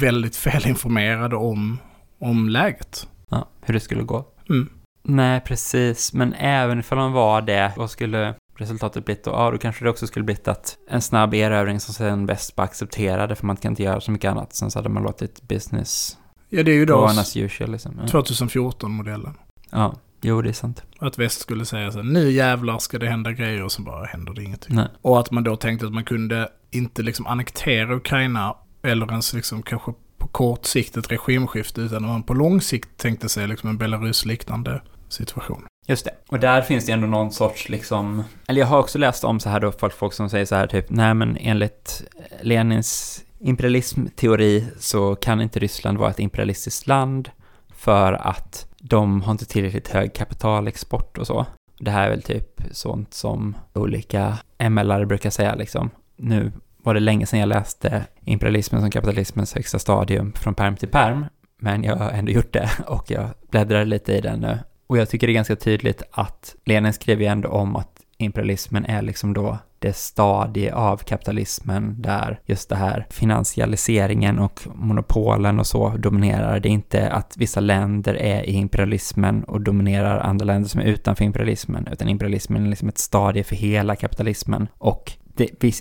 väldigt felinformerade om, om läget. ja. Hur det skulle gå. Mm. Nej, precis. Men även ifall de var det, vad skulle resultatet blivit då? Ja, då kanske det också skulle blivit att en snabb erövring som sen bäst bara accepterade, för man kan inte göra så mycket annat. Sen så hade man låtit business Ja, det är ju då on as usual liksom. Ja. 2014-modellen. ja, jo det är sant. Att väst skulle säga så här, nu jävlar ska det hända grejer och så bara händer det ingenting. Nej. Och att man då tänkte att man kunde inte liksom annektera Ukraina eller ens liksom kanske på kort sikt ett regimskifte utan man på lång sikt tänkte sig liksom en Belarus-liknande situation. Just det. Och där finns det ändå någon sorts liksom, eller jag har också läst om så här då, folk, folk som säger så här typ, nej men enligt Lenins imperialismteori så kan inte Ryssland vara ett imperialistiskt land för att de har inte tillräckligt hög kapitalexport och så. Det här är väl typ sånt som olika MLare brukar säga liksom. Nu var det länge sedan jag läste imperialismen som kapitalismens högsta stadium från perm till perm, men jag har ändå gjort det och jag bläddrar lite i den nu. Och jag tycker det är ganska tydligt att Lenin skrev ju ändå om att imperialismen är liksom då det stadie av kapitalismen där just det här finansialiseringen och monopolen och så dominerar. Det är inte att vissa länder är i imperialismen och dominerar andra länder som är utanför imperialismen, utan imperialismen är liksom ett stadie för hela kapitalismen. Och det, vi,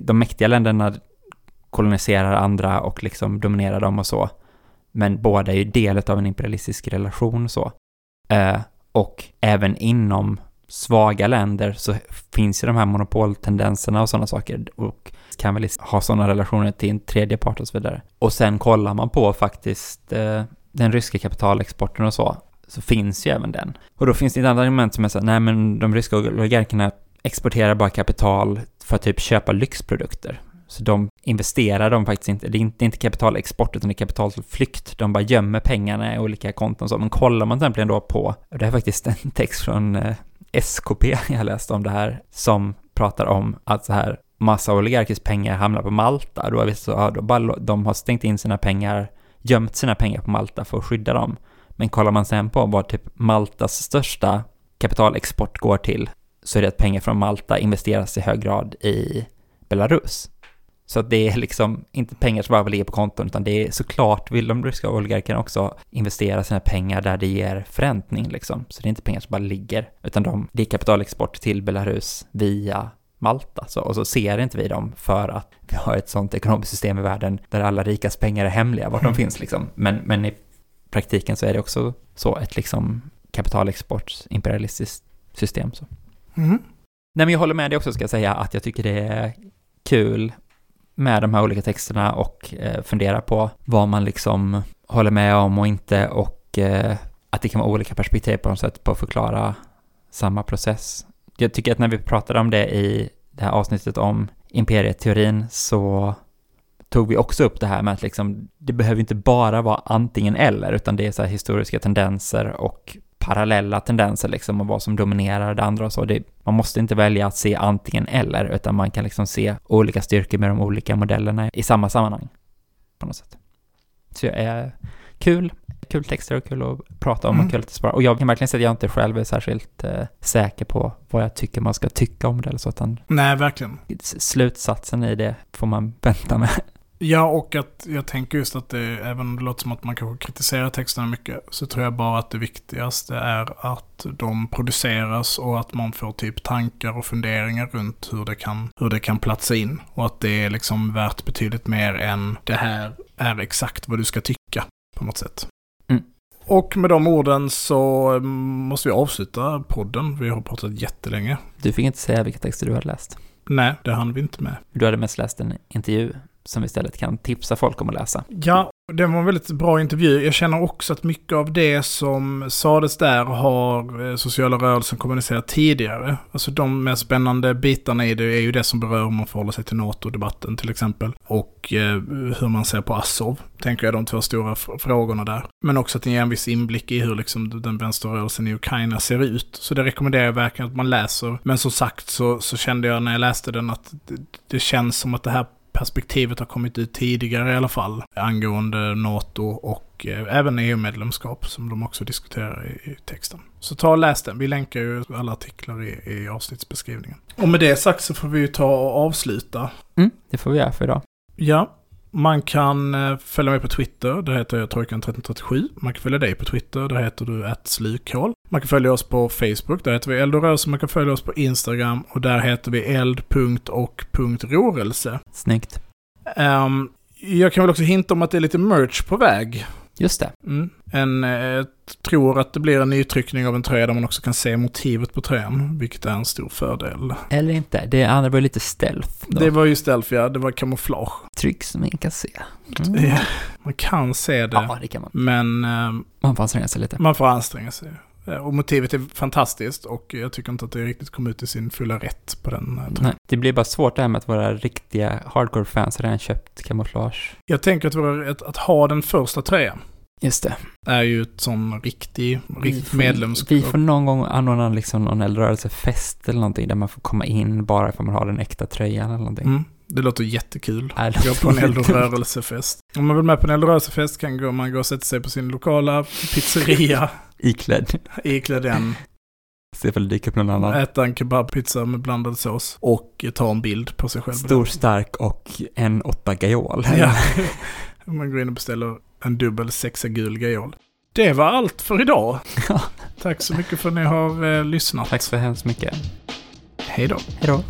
de mäktiga länderna koloniserar andra och liksom dominerar dem och så. Men båda är ju del av en imperialistisk relation och så. Eh, och även inom svaga länder så finns ju de här monopoltendenserna och sådana saker och kan väl liksom ha sådana relationer till en tredje part och så vidare. Och sen kollar man på faktiskt eh, den ryska kapitalexporten och så, så finns ju även den. Och då finns det ett annat argument som är så här, nej men de ryska oligarkerna exporterar bara kapital för att typ köpa lyxprodukter. Så de investerar de faktiskt inte, det är inte, det är inte kapitalexport utan det är kapitalflykt. De bara gömmer pengarna i olika konton och så. Men kollar man till exempel då på, och det är faktiskt en text från eh, SKP jag läste om det här, som pratar om att så här massa oligarkers pengar hamnar på Malta. Då är vi så, ja, då bara, de har stängt in sina pengar, gömt sina pengar på Malta för att skydda dem. Men kollar man sen på vad typ Maltas största kapitalexport går till, så är det att pengar från Malta investeras i hög grad i Belarus. Så att det är liksom inte pengar som bara ligger på konton, utan det är såklart vill de ryska oligarkerna också investera sina pengar där det ger förräntning liksom. Så det är inte pengar som bara ligger, utan de, det är kapitalexport till Belarus via Malta. Så, och så ser inte vi dem för att vi har ett sånt ekonomiskt system i världen där alla rikas pengar är hemliga, vart de finns liksom. Men, men i praktiken så är det också så ett liksom kapitalexport, imperialistiskt system. Så. Mhm. Nej, men jag håller med dig också, ska jag säga, att jag tycker det är kul med de här olika texterna och eh, fundera på vad man liksom håller med om och inte och eh, att det kan vara olika perspektiv på något sätt på att förklara samma process. Jag tycker att när vi pratade om det i det här avsnittet om imperieteorin så tog vi också upp det här med att liksom, det behöver inte bara vara antingen eller, utan det är så här historiska tendenser och parallella tendenser liksom och vad som dominerar det andra och så. Det, man måste inte välja att se antingen eller, utan man kan liksom se olika styrkor med de olika modellerna i samma sammanhang på något sätt. Så jag är kul, kul texter och kul att prata om Mm. och kul att spara. Och jag kan verkligen säga att jag inte själv är särskilt eh, säker på vad jag tycker man ska tycka om det eller så, utan Nej, verkligen. slutsatsen i det får man vänta med. Ja, och att jag tänker just att det, även om det låter som att man kanske kritiserar texterna mycket, så tror jag bara att det viktigaste är att de produceras och att man får typ tankar och funderingar runt hur det kan, hur det kan platsa in. Och att det är liksom värt betydligt mer än det här är exakt vad du ska tycka på något sätt. Mm. Och med de orden så måste vi avsluta podden. Vi har pratat jättelänge. Du fick inte säga vilka texter du hade läst. Nej, det hann vi inte med. Du hade mest läst en intervju som vi istället kan tipsa folk om att läsa. Ja, det var en väldigt bra intervju. Jag känner också att mycket av det som sades där har eh, sociala rörelsen kommunicerat tidigare. Alltså de mest spännande bitarna i det är ju det som berör hur man förhåller sig till NATO-debatten till exempel. Och eh, hur man ser på Azov, tänker jag de två stora frågorna där. Men också att det ger en viss inblick i hur liksom den vänsterrörelsen i Ukraina ser ut. Så det rekommenderar jag verkligen att man läser. Men som sagt så, så kände jag när jag läste den att det, det känns som att det här perspektivet har kommit ut tidigare i alla fall. Angående NATO och eh, även EU-medlemskap som de också diskuterar i, i texten. Så ta och läs den. Vi länkar ju alla artiklar i, i avsnittsbeskrivningen. Och med det sagt så får vi ju ta och avsluta. Mm, det får vi göra för idag. Ja, man kan eh, följa mig på Twitter, där heter jag Trojkan1337. Man kan följa dig på Twitter, där heter du slukhål. Man kan följa oss på Facebook, där heter vi eld och rörelse. Man kan följa oss på Instagram och där heter vi eld.och.rörelse. Snyggt. Ehm, jag kan väl också hinta om att det är lite merch på väg. Just det. Mm. En, eh, tror att det blir en nytryckning av en tröja där man också kan se motivet på tröjan, vilket är en stor fördel. Eller inte. Det andra var ju lite stealth. Då. Det var ju stealth, ja. Det var kamouflage. Tryck som ingen kan se. Mm. Ja, Man kan se det, Ja, det kan man. men ehm, Man får anstränga sig lite. man får anstränga sig. Eh, Och motivet är fantastiskt och jag tycker inte att det riktigt kom ut i sin fulla rätt på den eh. Nej, det blir bara svårt det här med att våra riktiga hardcore-fans har redan köpt kamouflage. Jag tänker att, våra- att, att ha den första tröjan Just det. är ju ett sån riktig, riktigt medlemskap. Vi får någon gång anordna liksom någon eldrörelsefest eller någonting där man får komma in bara för man har den äkta tröjan eller någonting. Mm, det låter jättekul. Gå på en låter eld och dumt. rörelsefest. Om man vill med på en eld och rörelsefest kan man gå och sätta sig på sin lokala pizzeria, Iklädd. iklä den, Se ifall det dyker upp någon annan. äta en kebabpizza med blandad sås och ta en bild på sig själv. Stor, stark och en åtta gajol. Ja. Man går in och beställer en dubbel sexa gul gajol. Det var allt för idag. Ja. Tack så mycket för att ni har eh, lyssnat. Tack så hemskt mycket. Hej då. Hej då.